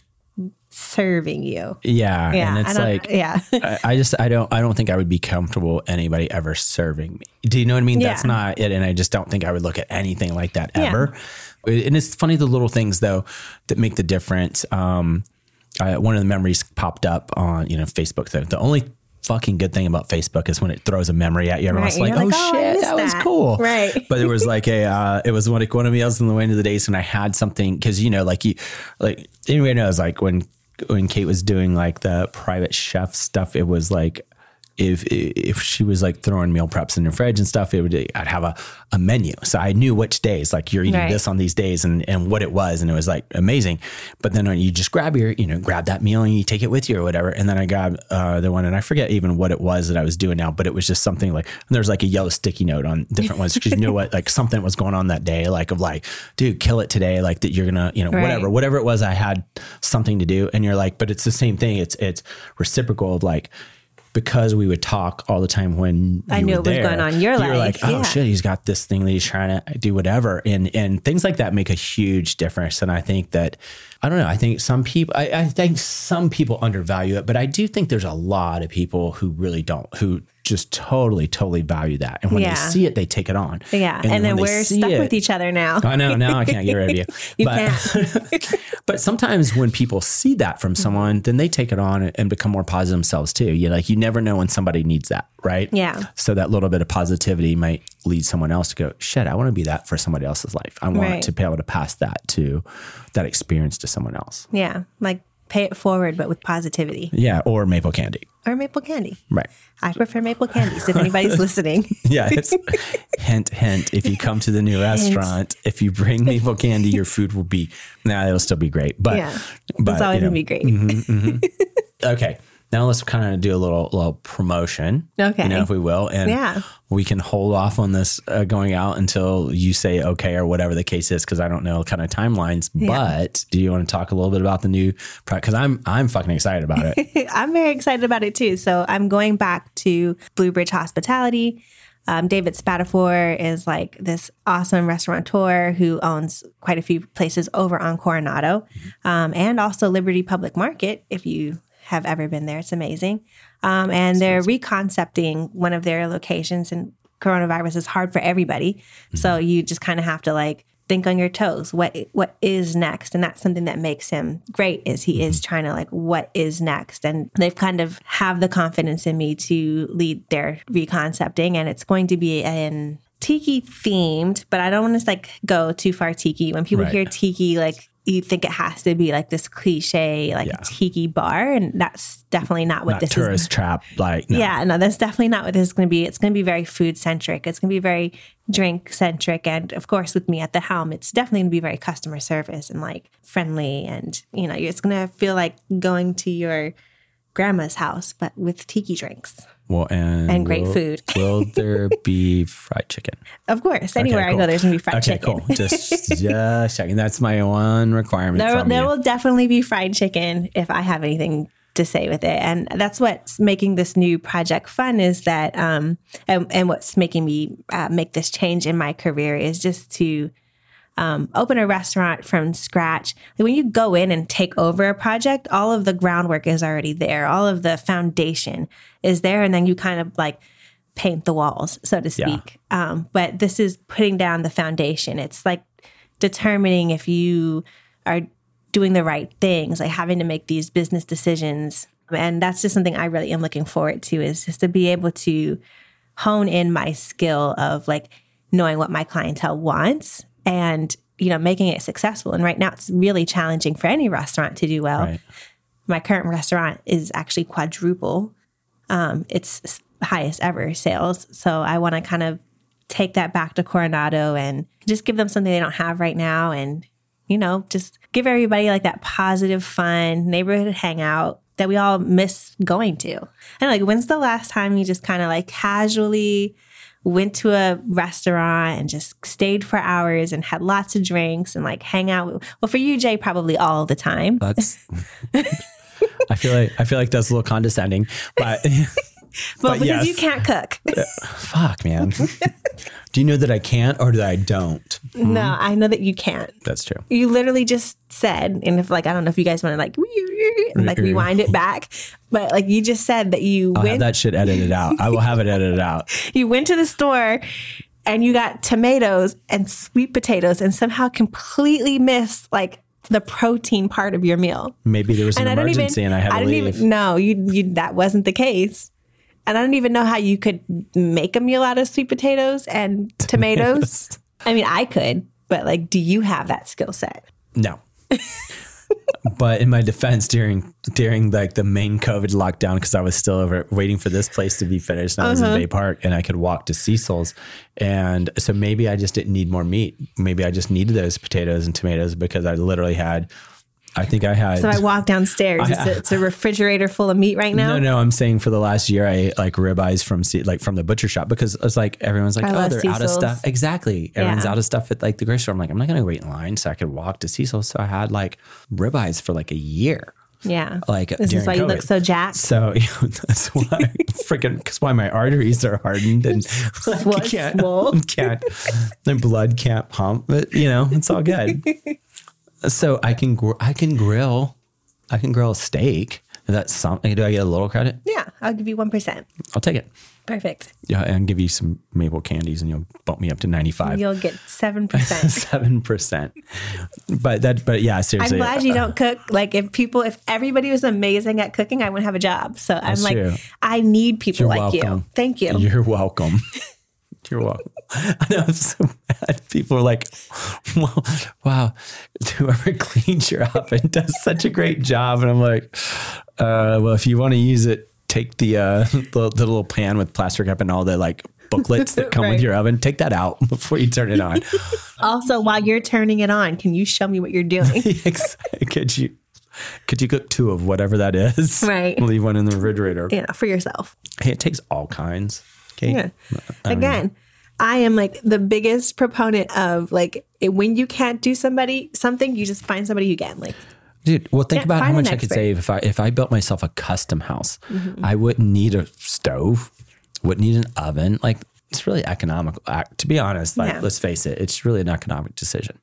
Speaker 1: serving you.
Speaker 3: Yeah,
Speaker 1: Yeah.
Speaker 3: and it's like
Speaker 1: yeah.
Speaker 3: I, I just I don't I don't think I would be comfortable anybody ever serving me. Do you know what I mean? That's not it, and I just don't think I would look at anything like that
Speaker 1: Yeah.
Speaker 3: ever. And it's funny the little things though that make the difference. Um, uh, one of the memories popped up on you know Facebook. The, the only fucking good thing about Facebook is when it throws a memory at you. Everyone's
Speaker 1: Right,
Speaker 3: like,
Speaker 1: you're
Speaker 3: "Oh,
Speaker 1: like, "Oh,
Speaker 3: shit,
Speaker 1: missed
Speaker 3: that, was cool."
Speaker 1: Right.
Speaker 3: But it was like a uh, it was one like one of meals in the way into the days when I had something because you know like you like anybody knows like when when Kate was doing like the private chef stuff, it was like if if she was like throwing meal preps in the fridge and stuff, it would I'd have a, a menu. So I knew which days, like you're eating
Speaker 1: Right.
Speaker 3: this on these days and, and what it was. And it was like amazing. But then you just grab your, you know, grab that meal and you take it with you or whatever. And then I grabbed uh, the one and I forget even what it was that I was doing now, but it was just something like and there's like a yellow sticky note on different ones because you know what, like something was going on that day, like of like, dude, kill it today, like that you're gonna, you know,
Speaker 1: Right.
Speaker 3: whatever, whatever it was, I had something to do. And you're like, but it's the same thing. It's it's reciprocal of like because we would talk all the time when
Speaker 1: I knew
Speaker 3: were
Speaker 1: it was going on in your life,
Speaker 3: like, oh
Speaker 1: yeah.
Speaker 3: shit, he's got this thing that he's trying to do whatever. And and things like that make a huge difference. And I think that I don't know. I think some people I, I think some people undervalue it, but I do think there's a lot of people who really don't, who just totally, totally value that. And when
Speaker 1: Yeah.
Speaker 3: they see it, they take it on.
Speaker 1: Yeah. And, then
Speaker 3: when
Speaker 1: we're stuck
Speaker 3: it-
Speaker 1: with each other now.
Speaker 3: I know now I can't get rid of you.
Speaker 1: You
Speaker 3: but, but sometimes when people see that from mm-hmm. someone, then they take it on and become more positive themselves too. You like you never know when somebody needs that, right?
Speaker 1: Yeah.
Speaker 3: So that little bit of positivity might lead someone else to go, shit, I want to be that for somebody else's life. I want
Speaker 1: Right.
Speaker 3: to be able to pass that to that experience to someone else.
Speaker 1: Yeah. Like pay it forward, but with positivity
Speaker 3: Yeah. Or maple candy.
Speaker 1: or maple candy.
Speaker 3: Right.
Speaker 1: I prefer maple candies if anybody's listening.
Speaker 3: Yeah. It's hint, hint. If you come to the new restaurant, if you bring maple candy, your food will be, nah, it'll still be great. But,
Speaker 1: Yeah.
Speaker 3: but
Speaker 1: It's always
Speaker 3: you know,
Speaker 1: going to be great. Mm-hmm, mm-hmm.
Speaker 3: Okay. Now let's kind of do a little little promotion,
Speaker 1: Okay.
Speaker 3: You know, if we will, and
Speaker 1: Yeah.
Speaker 3: we can hold off on this uh, going out until you say okay or whatever the case is, because I don't know kind of timelines. But do you want to talk a little bit about the new? Because I'm I'm fucking excited about it.
Speaker 1: I'm very excited about it too. So I'm going back to Blue Bridge Hospitality. Um, David Spatafore is like this awesome restaurateur who owns quite a few places over on Coronado um, and also Liberty Public Market. If you have ever been there, it's amazing. Um, and they're reconcepting one of their locations, and coronavirus is hard for everybody. So you just kind of have to like think on your toes. What what is next? And that's something that makes him great. Is he is trying to like what is next? And they've kind of have the confidence in me to lead their reconcepting, and it's going to be in tiki themed. But I don't want to like go too far tiki. When people
Speaker 3: Right.
Speaker 1: hear tiki, like you think it has to be like this cliche like
Speaker 3: Yeah.
Speaker 1: tiki bar, and that's definitely not what
Speaker 3: Not
Speaker 1: this is.
Speaker 3: tourist trap, like no.
Speaker 1: Yeah, no, that's definitely not what this is going to be. It's going to be very food centric. It's going to be very drink centric. And of course, with me at the helm, it's definitely going to be very customer service and like friendly. And, you know, it's going to feel like going to your grandma's house, but with tiki drinks.
Speaker 3: Well, and
Speaker 1: And great
Speaker 3: will-
Speaker 1: food.
Speaker 3: will there be fried chicken?
Speaker 1: Of course, anywhere
Speaker 3: Okay,
Speaker 1: I go, there's going to be fried
Speaker 3: okay,
Speaker 1: chicken.
Speaker 3: cool. Just just checking. That's my one requirement
Speaker 1: There, there
Speaker 3: you.
Speaker 1: will definitely be fried chicken if I have anything to say with it. And that's what's making this new project fun is that, um, and, and what's making me uh, make this change in my career is just to um, open a restaurant from scratch. Like when you go in and take over a project, all of the groundwork is already there, all of the foundation is there, and then you kind of like paint the walls, so to
Speaker 3: Yeah.
Speaker 1: speak. Um, but this is putting down the foundation. It's like determining if you are doing the right things, like having to make these business decisions. And that's just something I really am looking forward to is just to be able to hone in my skill of like knowing what my clientele wants and you know making it successful. And right now it's really challenging for any restaurant to do well.
Speaker 3: Right.
Speaker 1: my current restaurant is actually quadruple um, its highest ever sales. So i want to kind of take that back to coronado and just give them something they don't have right now and you know just give everybody like that positive fun neighborhood hangout that we all miss going to. And like when's the last time you just kind of like casually went to a restaurant and just stayed for hours and had lots of drinks and like hang out well for you jay probably all the time
Speaker 3: That's. I feel like I feel like that's a little condescending, but
Speaker 1: well because
Speaker 3: yes.
Speaker 1: you can't cook
Speaker 3: fuck, man. Do you know that I can't or that I don't?
Speaker 1: no i know that you can't
Speaker 3: That's true.
Speaker 1: you literally just said, and if like I don't know if you guys want to like like rewind it back, but like you just said that you
Speaker 3: I'll have
Speaker 1: went
Speaker 3: that shit edited out. I will have it edited out.
Speaker 1: you went to the store and you got tomatoes and sweet potatoes and somehow completely missed like the protein part of your meal.
Speaker 3: Maybe there was an
Speaker 1: And I even
Speaker 3: emergency and I had to
Speaker 1: don't
Speaker 3: leave.
Speaker 1: even no, you you that wasn't the case. And I don't even know how you could make a meal out of sweet potatoes and tomatoes. I mean, I could, but like do you have that skill set?
Speaker 3: No. but in my defense, during during like the main COVID lockdown, because I was still over waiting for this place to be finished, and I was
Speaker 1: Uh-huh.
Speaker 3: in Bay Park, and I could walk to Siesel's, and so maybe I just didn't need more meat. Maybe I just needed those potatoes and tomatoes because I literally had. I think I had.
Speaker 1: So I walk downstairs. it's, a, it's a refrigerator full of meat right now.
Speaker 3: no, no, I'm saying for the last year I ate like ribeyes from like from the butcher shop because it's like everyone's like,
Speaker 1: I
Speaker 3: oh, they're out of stuff. Exactly, everyone's
Speaker 1: Yeah.
Speaker 3: out of stuff at like the grocery store. I'm like, I'm not gonna wait in line so I could walk to Siesel's. So I had like ribeyes for like a year.
Speaker 1: Yeah.
Speaker 3: Like
Speaker 1: this is why you look so jacked.
Speaker 3: So you know, that's why freaking because why my arteries are hardened and like,
Speaker 1: Swole-
Speaker 3: can't
Speaker 1: swole.
Speaker 3: can't the blood can't pump. But you know, it's all good. So I can gr- I can grill I can grill a steak. That's something. Do I get a little credit?
Speaker 1: Yeah, I'll give you one percent.
Speaker 3: I'll take it.
Speaker 1: Perfect.
Speaker 3: Yeah, and give you some maple candies, and you'll bump me up to ninety five.
Speaker 1: You'll get seven percent.
Speaker 3: Seven percent, but that, but yeah, seriously.
Speaker 1: I'm glad you don't cook. Like if people, if everybody was amazing at cooking, I wouldn't have a job. So I'm like,
Speaker 3: true.
Speaker 1: I need people
Speaker 3: You're
Speaker 1: like
Speaker 3: welcome.
Speaker 1: you. Thank you.
Speaker 3: You're welcome. You're welcome. I know I'm so mad. People are like, well, wow, whoever cleans your oven does such a great job. And I'm like, uh, well, if you want to use it, take the, uh, the, the little pan with plastic wrap and all the like booklets that come
Speaker 1: Right.
Speaker 3: with your oven. Take that out before you turn it on.
Speaker 1: Also, while you're turning it on, can you show me what you're doing?
Speaker 3: could you, could you cook two of whatever that is?
Speaker 1: Right.
Speaker 3: Leave one in the refrigerator.
Speaker 1: know, for yourself.
Speaker 3: Hey, it takes all kinds. Okay.
Speaker 1: Yeah. Again, I am like the biggest proponent of like when you can't do somebody something, you just find somebody who can. Like,
Speaker 3: Dude, well, think
Speaker 1: Yeah,
Speaker 3: about how much I could.
Speaker 1: Mm-hmm.
Speaker 3: save if I if I built myself a custom house. I wouldn't need a stove, wouldn't need an oven. Like it's really economical. Uh, To be honest, like
Speaker 1: Yeah.
Speaker 3: let's face it, it's really an economic decision.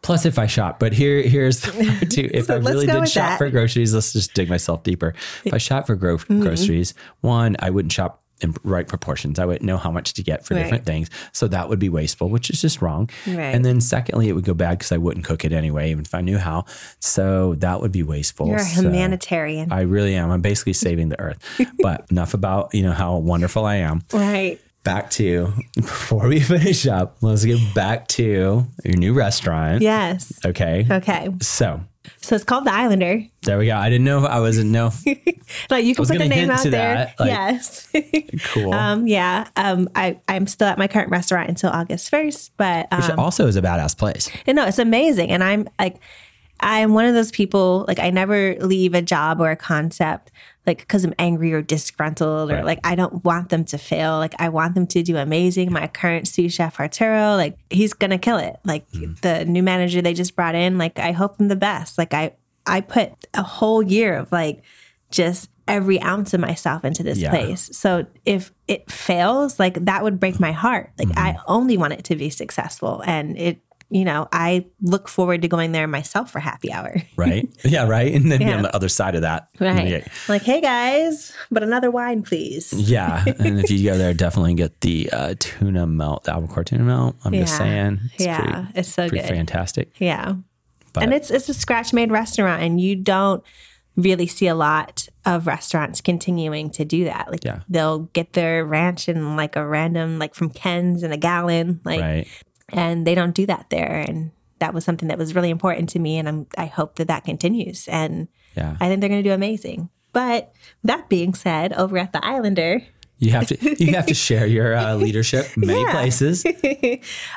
Speaker 3: Plus, if I shop, but here here's the. If
Speaker 1: So
Speaker 3: I really did shop
Speaker 1: that.
Speaker 3: for groceries, let's just dig myself deeper. If I shop for gro-
Speaker 1: Mm-hmm.
Speaker 3: groceries, one, I wouldn't shop in right proportions. I wouldn't know how much to get for
Speaker 1: Right.
Speaker 3: different things, so that would be wasteful, which is just wrong.
Speaker 1: Right.
Speaker 3: And then secondly, it would go bad because I wouldn't cook it anyway, even if I knew how. So that would be wasteful.
Speaker 1: you're a
Speaker 3: So
Speaker 1: humanitarian.
Speaker 3: I really am. I'm basically saving the earth. But enough about you know how wonderful I am.
Speaker 1: right.
Speaker 3: Back to before we finish up, let's get back to your new restaurant.
Speaker 1: Yes.
Speaker 3: Okay.
Speaker 1: Okay.
Speaker 3: So
Speaker 1: So it's called the Islander.
Speaker 3: there we go. I didn't know I wasn't know.
Speaker 1: Like you can put the name out there.
Speaker 3: like-
Speaker 1: yes.
Speaker 3: Cool.
Speaker 1: um, yeah. Um, I, I'm still at my current restaurant until August 1st, but
Speaker 3: Which
Speaker 1: um,
Speaker 3: also is a badass place.
Speaker 1: And no, it's amazing. And I'm like, I'm one of those people, like, I never leave a job or a concept, like, because I'm angry or disgruntled, or
Speaker 3: Right.
Speaker 1: like, I don't want them to fail. Like, I want them to do amazing. My current sous chef, Arturo, like, he's to kill it. Like,
Speaker 3: Mm.
Speaker 1: the new manager they just brought in, like, I hope him the best. Like, I, I put a whole year of like just every ounce of myself into this
Speaker 3: Yeah.
Speaker 1: place. So if it fails, like that would break my heart. Like I
Speaker 3: Mm-hmm.
Speaker 1: only want it to be successful. And it, you know, I look forward to going there myself for happy hour.
Speaker 3: Right? yeah, right. And then
Speaker 1: Yeah.
Speaker 3: on the other side of that.
Speaker 1: Right.
Speaker 3: Yeah.
Speaker 1: Like, hey guys, but another wine, please.
Speaker 3: Yeah, and if you go there, definitely get the uh, tuna melt, the albacore tuna melt. I'm just saying, it's
Speaker 1: Yeah,
Speaker 3: pretty,
Speaker 1: it's so good.
Speaker 3: fantastic.
Speaker 1: Yeah.
Speaker 3: But-
Speaker 1: and it's it's a scratch made restaurant and you don't really see a lot of restaurants continuing to do that. Like
Speaker 3: Yeah.
Speaker 1: they'll get their ranch in like a random like from Ken's in a gallon. Like
Speaker 3: Right.
Speaker 1: And they don't do that there and that was something that was really important to me and I'm I hope that that continues and
Speaker 3: Yeah.
Speaker 1: I think they're going to do amazing. But that being said, over at the Islander,
Speaker 3: You have to you have to share your uh, leadership many
Speaker 1: Yeah.
Speaker 3: places.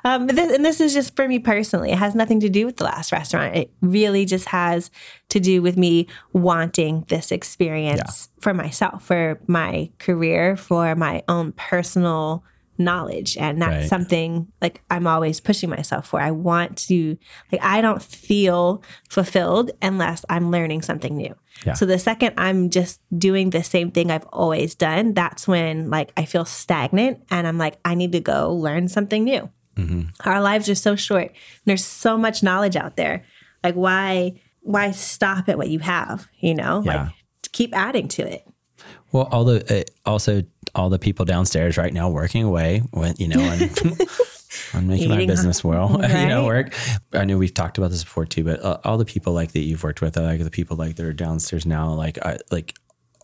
Speaker 1: Um, this, and this is just for me personally. It has nothing to do with the last restaurant. It really just has to do with me wanting this experience for myself, for my career, for my own personal knowledge. And that's
Speaker 3: Right.
Speaker 1: something like I'm always pushing myself for. I want to, like, I don't feel fulfilled unless I'm learning something new.
Speaker 3: Yeah.
Speaker 1: So the second I'm just doing the same thing I've always done, that's when like I feel stagnant and I'm like, I need to go learn something new. Mm-hmm. Our lives are so short. There's so much knowledge out there. Like why why stop at what you have? You know,
Speaker 3: Yeah.
Speaker 1: like keep adding to it.
Speaker 3: Well, all the uh, also all the people downstairs right now working away when you know on, on making my
Speaker 1: Eating,
Speaker 3: business well, you know, work. I know we've talked about this before too, but uh, all the people like that you've worked with, uh, like the people like that are downstairs now, like I, like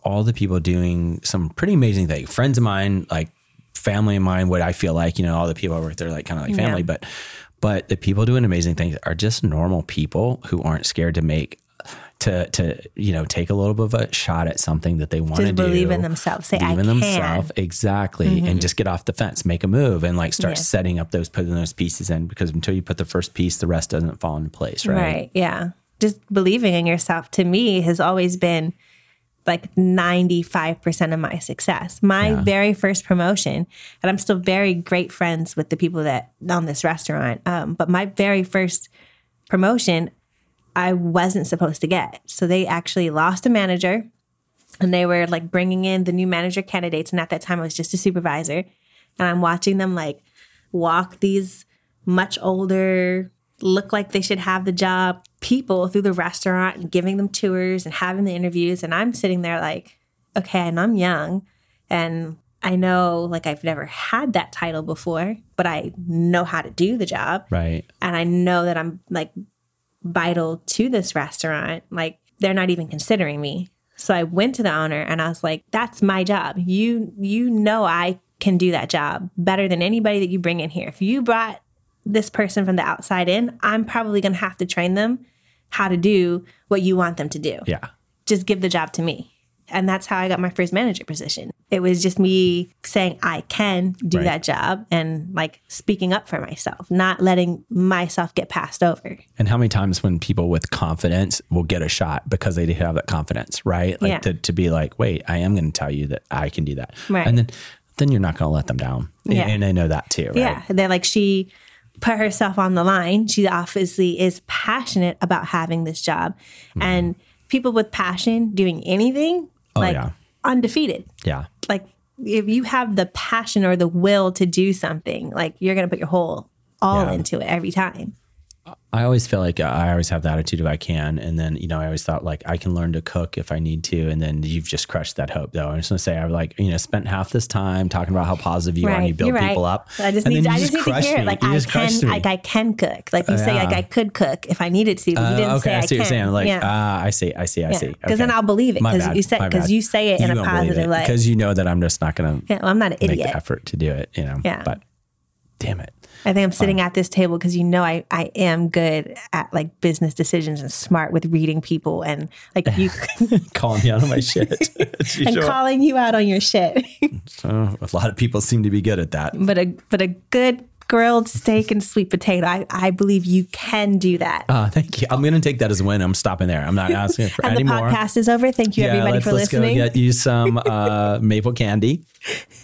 Speaker 3: all the people doing some pretty amazing things. Friends of mine, like family of mine, what I feel like, you know, all the people I work there, like kind of like family,
Speaker 1: Yeah.
Speaker 3: but but the people doing amazing things are just normal people who aren't scared to make to to you know take a little bit of a shot at something that they want to do
Speaker 1: believe in themselves. Say,
Speaker 3: believe
Speaker 1: "I
Speaker 3: in
Speaker 1: can."
Speaker 3: themselves exactly and just get off the fence make a move and like start
Speaker 1: Yeah.
Speaker 3: setting up those putting those pieces in because until you put the first piece the rest doesn't fall into place right,
Speaker 1: Right. Yeah. Just believing in yourself to me has always been like 95% of my success. My
Speaker 3: Yeah.
Speaker 1: very first promotion, and I'm still very great friends with the people that own this restaurant. Um, but my very first promotion, I wasn't supposed to get. So they actually lost a manager and they were like bringing in the new manager candidates. And at that time, I was just a supervisor. And I'm watching them like walk these much older, look like they should have the job people through the restaurant and giving them tours and having the interviews. And I'm sitting there like, okay, and I'm young and I know like I've never had that title before, but I know how to do the job.
Speaker 3: Right.
Speaker 1: And I know that I'm like vital to this restaurant. Like they're not even considering me. So I went to the owner and I was like, that's my job. You you know I can do that job better than anybody that you bring in here. If you brought this person from the outside in, I'm probably going to have to train them how to do what you want them to do.
Speaker 3: Yeah.
Speaker 1: Just give the job to me. And that's how I got my first manager position. It was just me saying I can do
Speaker 3: Right.
Speaker 1: that job and like speaking up for myself, not letting myself get passed over.
Speaker 3: And how many times when people with confidence will get a shot because they have that confidence, right? Like
Speaker 1: Yeah.
Speaker 3: to, to be like, wait, I am going to tell you that I can do that.
Speaker 1: Right.
Speaker 3: And then, then you're not going to let them down.
Speaker 1: Yeah.
Speaker 3: And they know that too, right?
Speaker 1: Yeah. They're like, she put herself on the line. She obviously is passionate about having this job.
Speaker 3: Mm-hmm.
Speaker 1: And people with passion doing anything, Oh, like
Speaker 3: Oh, yeah.
Speaker 1: undefeated.
Speaker 3: Yeah.
Speaker 1: Like if you have the passion or the will to do something, like you're going to put your whole all
Speaker 3: Yeah.
Speaker 1: into it every time.
Speaker 3: I always feel like I always have the attitude of I can. And then, you know, I always thought like I can learn to cook if I need to. And then you've just crushed that hope though. I'm just gonna say I've like, you know, spent half this time talking about how positive you are and you build
Speaker 1: right.
Speaker 3: people up.
Speaker 1: I just
Speaker 3: and
Speaker 1: need,
Speaker 3: then
Speaker 1: I
Speaker 3: you
Speaker 1: just need to hear it. Like
Speaker 3: You
Speaker 1: I
Speaker 3: just
Speaker 1: can, like I can cook. Like you say, like I could cook if I needed to. But you
Speaker 3: Uh,
Speaker 1: didn't
Speaker 3: okay,
Speaker 1: say
Speaker 3: I
Speaker 1: I,
Speaker 3: see what you're
Speaker 1: can.
Speaker 3: saying. Like,
Speaker 1: yeah.
Speaker 3: ah, I see, I see, I see.
Speaker 1: Because then I'll believe it because you say because you say it in
Speaker 3: You
Speaker 1: a
Speaker 3: won't believe
Speaker 1: positive
Speaker 3: it
Speaker 1: way.
Speaker 3: because you know that I'm just not gonna
Speaker 1: yeah, well, I'm not an
Speaker 3: make
Speaker 1: idiot.
Speaker 3: the effort to do it. You know.
Speaker 1: Yeah.
Speaker 3: But damn it.
Speaker 1: I think I'm sitting at this table because you know I, I am good at like business decisions and smart with reading people and like you
Speaker 3: Calling me out on my shit.
Speaker 1: And
Speaker 3: usual.
Speaker 1: calling you out on your shit.
Speaker 3: So, a lot of people seem to be good at that.
Speaker 1: but a but a good grilled steak and sweet potato, I, I believe you can do that.
Speaker 3: Uh, thank you. I'm going to take that as a win. I'm stopping there. I'm not asking for
Speaker 1: and
Speaker 3: any
Speaker 1: the
Speaker 3: more.
Speaker 1: podcast is over. Thank you everybody
Speaker 3: let's,
Speaker 1: for
Speaker 3: let's
Speaker 1: listening.
Speaker 3: go get you some uh, maple candy.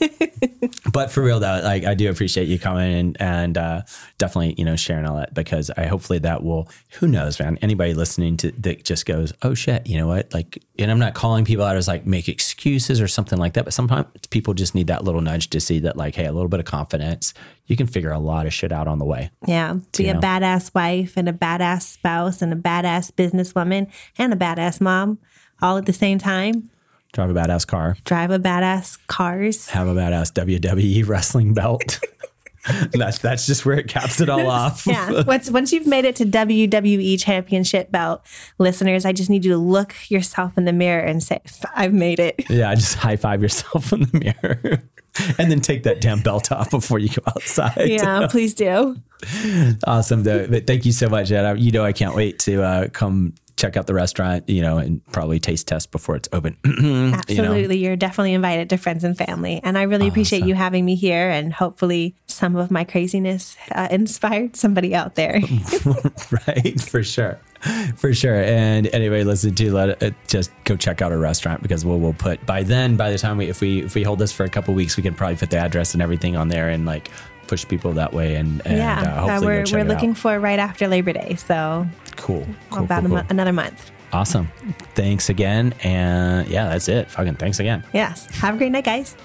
Speaker 3: but for real though, like I do appreciate you coming and and uh, definitely you know sharing all that because I hopefully that will who knows man anybody listening to that just goes oh shit you know what like and I'm not calling people out as like make excuses or something like that but sometimes people just need that little nudge to see that like hey a little bit of confidence you can figure a lot of shit out on the way
Speaker 1: Yeah. Be
Speaker 3: You
Speaker 1: a badass wife and a badass spouse and a badass businesswoman and a badass mom all at the same time.
Speaker 3: drive a badass car
Speaker 1: Drive a badass cars.
Speaker 3: have a badass WWE wrestling belt. that's that's just where it caps it all off.
Speaker 1: Yeah. once once you've made it to WWE championship belt, listeners, I just need you to look yourself in the mirror and say, I've made it.
Speaker 3: Yeah, just high five yourself in the mirror. and then take that damn belt off before you go outside.
Speaker 1: Yeah, please do.
Speaker 3: Awesome. Though. But thank you so much, Ed. You know, I can't wait to uh, come check out the restaurant, you know, and probably taste test before it's open.
Speaker 1: Absolutely. You're definitely invited to friends and family. And I really appreciate you having me here. And hopefully, some of my craziness uh, inspired somebody out there.
Speaker 3: right? For sure. For sure. And anyway, listen to let it, just go check out our restaurant because we'll we'll put by then by the time we if we if we hold this for a couple weeks we can probably put the address and everything on there and like push people that way and, and
Speaker 1: yeah.
Speaker 3: uh,
Speaker 1: Uh, we're we're looking
Speaker 3: out.
Speaker 1: for right after Labor Day. So
Speaker 3: cool. cool,
Speaker 1: about
Speaker 3: cool,
Speaker 1: a mo- another month.
Speaker 3: Awesome. Thanks again. And yeah, that's it. Fucking thanks again.
Speaker 1: Yes. Have a great night, guys.